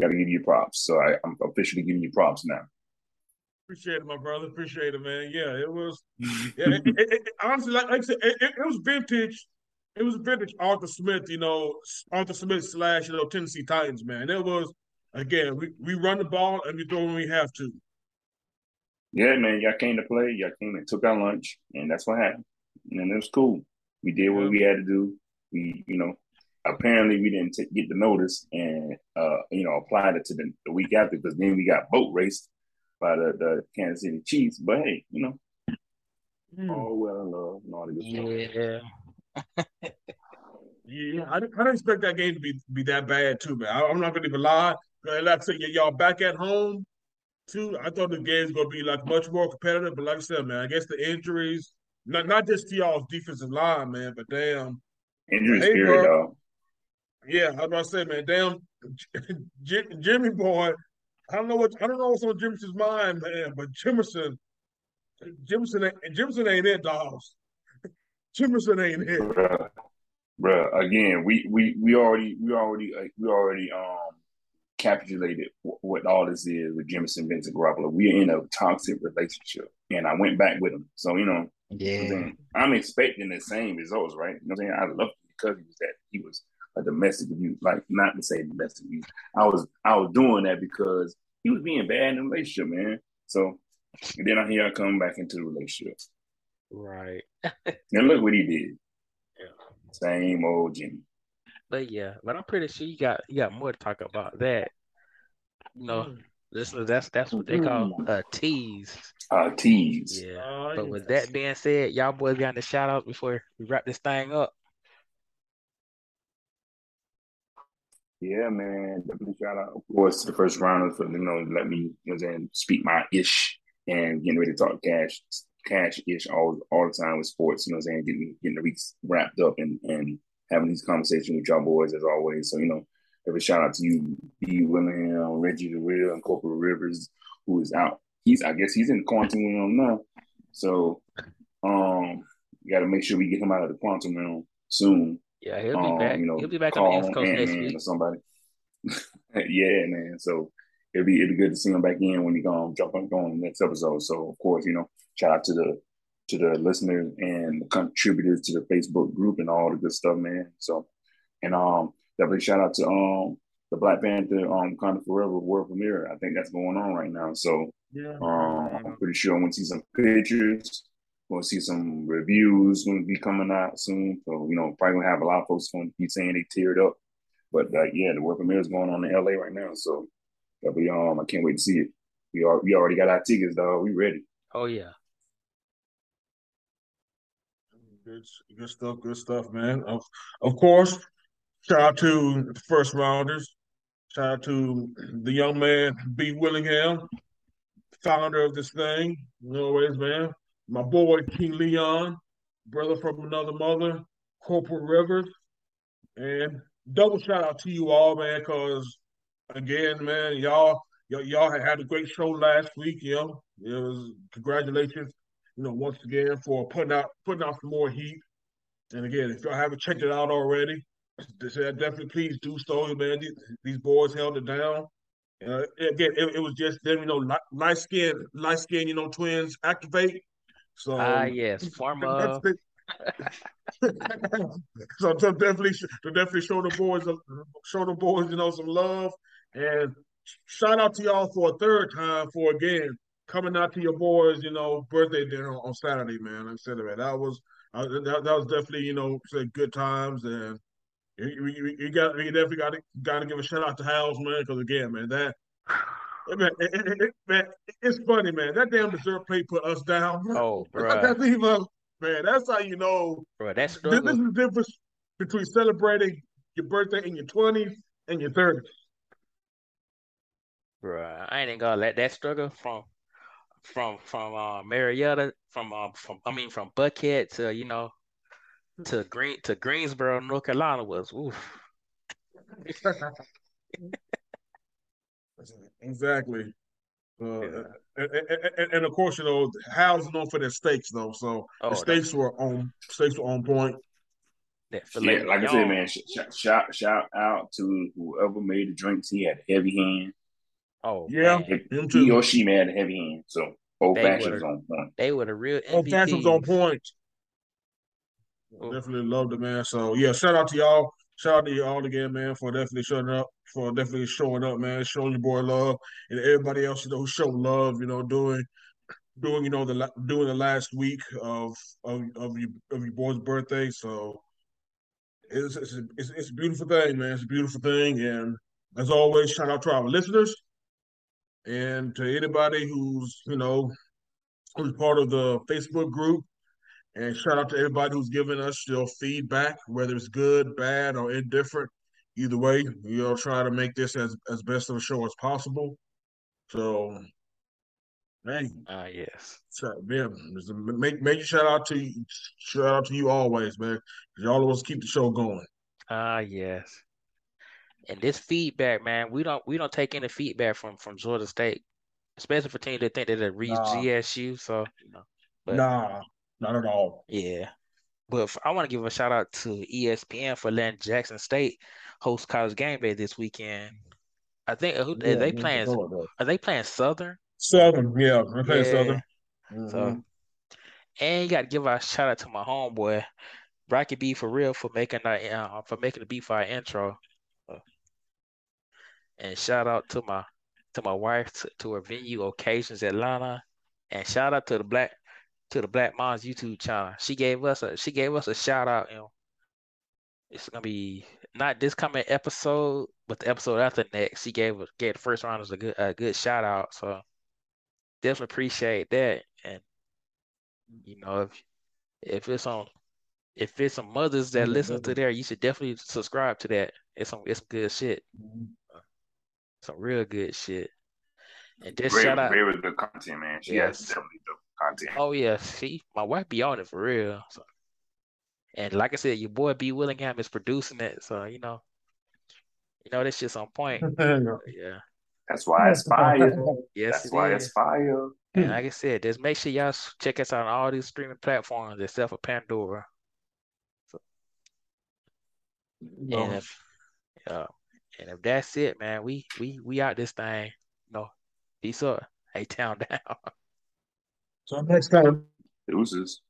got to give you props. So I, I'm officially giving you props now. Appreciate it, my brother. Appreciate it, man. Yeah, it was. Yeah, it, it, it, honestly, like, like I said, it was vintage. It was vintage Arthur Smith, you know, Arthur Smith slash you know Tennessee Titans, man. It was again, we, we run the ball and we throw when we have to. Yeah, man, y'all came to play. Y'all came and took our lunch, and that's what happened. And it was cool. We did what we had to do. We, you know, apparently we didn't t- get the notice and, uh, you know, applied it to the, the week after because then we got boat raced by the, the Kansas City Chiefs. But hey, you know, Hmm. all well and love and all the good stuff. Yeah. Yeah, I didn't, I didn't expect that game to be be that bad too, man. I, I'm not gonna even lie. Like I said, y'all back at home too. I thought the game's gonna be like much more competitive, but like I said, man, I guess the injuries, not not just to y'all's defensive line, man, but damn, Injuries, Hey, period, dog. yeah, how do I say, man, damn, J- Jimmy boy. I don't know what I don't know what's on Jimmy's mind, man, but Jimerson, Jimerson, ain't, Jimerson ain't it, dogs. Jimerson ain't it. Bruh, bruh, again, we, we, we already, we already, we already, um, capitulated wh- what all this is with Jimison Vincent Garoppolo. We're in a toxic relationship, and I went back with him. So you know, I'm, Yeah. I'm expecting the same results, right? You know what I'm saying? I love him because he was that he was a domestic abuse, like not to say domestic abuse. I was I was doing that because he was being bad in the relationship, man. So and then I hear I come back into the relationship. Right. And look what he did. Yeah. Same old Jimmy. But yeah, but I'm pretty sure you got you got more to talk about that. You know, mm. this that's that's what they call a tease. Uh tease. Yeah. Oh, But yeah. with that being said, y'all boys got the shout out before we wrap this thing up. Yeah, man. Definitely shout out, of course, to the first rounders for you know let me you know what I'm saying speak my ish and getting ready to talk cash cash ish all all the time with sports. You know what I'm saying getting getting the weeks wrapped up and and having these conversations with y'all boys as always. So you know, every shout out to you, B. Willingham, Reggie the Real, and Corporal Rivers, who is out. He's I guess he's in quantum realm now. So um, you got to make sure we get him out of the quantum realm soon Yeah, he'll be um, back. you know, he'll be back on the East Coast next week. or somebody. yeah, man. So it'd be it'd be good to see him back in when he gonna jump on on the next episode. So of course, you know, shout out to the to the listeners and the contributors to the Facebook group and all the good stuff, man. So and um definitely shout out to um the Black Panther um Wakanda Forever world premiere. I think that's going on right now. So Yeah. um, I'm pretty sure I'm gonna see some pictures. Gonna see some reviews gonna be coming out soon. So you know, probably gonna have a lot of folks gonna be saying they teared up. But uh, yeah, the world premiere is going on in LA right now. So that'll be um, I can't wait to see it. We are we already got our tickets, dog. We ready. Oh yeah. Good, good stuff, good stuff, man. Of, of course, shout out to the first rounders. Shout out to the young man, B. Willingham, founder of this thing. Always, man. My boy, King Leon, brother from another mother, Corporal Rivers. And double shout out to you all, man, because again, man, y'all, y'all, y'all had a great show last week. You know, it was congratulations you know, once again for putting out putting out some more heat. And again, if y'all haven't checked it out already, definitely please do so, man. These, these boys held it down. Uh, again, it, it, was just them, you know, light, light skin, light skin, you know, twins activate. So ah, yes, former. so to definitely to definitely show the boys show the boys, you know, some love and shout out to y'all for a third time for again coming out to your boys, you know, birthday dinner on Saturday, man. Like I said, man, that was uh, that, that was definitely, you know, said good times, and you, you, you got you definitely got to got to give a shout out to Hal's, man, because again, man, that. Man, it, it, it, man, it's funny, man. That damn dessert plate put us down. Oh, bro. That's even, man. That's how you know. Bro, that's this, this is the difference between celebrating your birthday in your twenties and your thirties. Bro, I ain't gonna let that struggle from from from uh, Marietta, from uh, from I mean from Buckhead to you know to Green to Greensboro, North Carolina was oof. exactly. Uh, yeah. and, and, and, of course, you know, Hal's known for their steaks, though. So oh, the steaks were on steaks were on point. Yeah, like I said, man, sh- sh- shout shout out to whoever made the drinks. He had a heavy hand. Oh yeah, him too. He or she man had a heavy hand. So old fashioned on point. They were the real old fashioned on point. Ooh. Definitely loved the man. So yeah, shout out to y'all. Shout out to y'all again, man, for definitely showing up, for definitely showing up, man, showing your boy love, and everybody else you know who showed love, you know, doing doing you know the doing the last week of of of your of your boy's birthday. So it's it's a, it's, it's a beautiful thing, man. It's a beautiful thing, and as always, shout out to our listeners. And to anybody who's, you know, who's part of the Facebook group, and shout out to everybody who's giving us your feedback, whether it's good, bad, or indifferent. Either way, we'll try to make this as, as best of a show as possible. So, hey, ah, uh, yes, so, yeah, make major shout out to you, shout out to you always, man. Y'all always keep the show going. Ah, uh, yes. And this feedback, man, we don't we don't take any feedback from from Georgia State, especially for teams that think that it reach nah. GSU. So you know, but, nah, not at all. Yeah, but I want to give a shout out to ESPN for letting Jackson State host college game day this weekend. I think who yeah, they playing? Are they playing Southern? Southern, yeah, they're playing yeah. Southern. Mm-hmm. So, and you got to give a shout out to my homeboy, Rocky B for real for making that uh, for making the beat for our intro. And shout out to my to my wife to, to her venue occasions Atlanta, and shout out to the black to the Black Moms YouTube channel. She gave us a she gave us a shout out. You know, it's gonna be not this coming episode, but the episode after next. She gave gave the first rounders a good a good shout out. So definitely appreciate that. And you know if if it's on if it's some mothers that mm-hmm. listen to there, you should definitely subscribe to that. It's some it's some good shit. Some real good shit. And just very, shout out. Very good content, man. She yes. has definitely good content. Oh yeah, see, my wife be on it for real. So. And like I said, your boy B Willingham is producing it, so you know, you know this shit's on point. yeah. That's why it's fire. yes, that's it why is. it's fire. And like I said, just make sure y'all check us out on all these streaming platforms except for Pandora. So, no. And if, yeah, and if that's it, man, we we we out this thing. You know, peace up. Hey, town down. So next time. Deuces.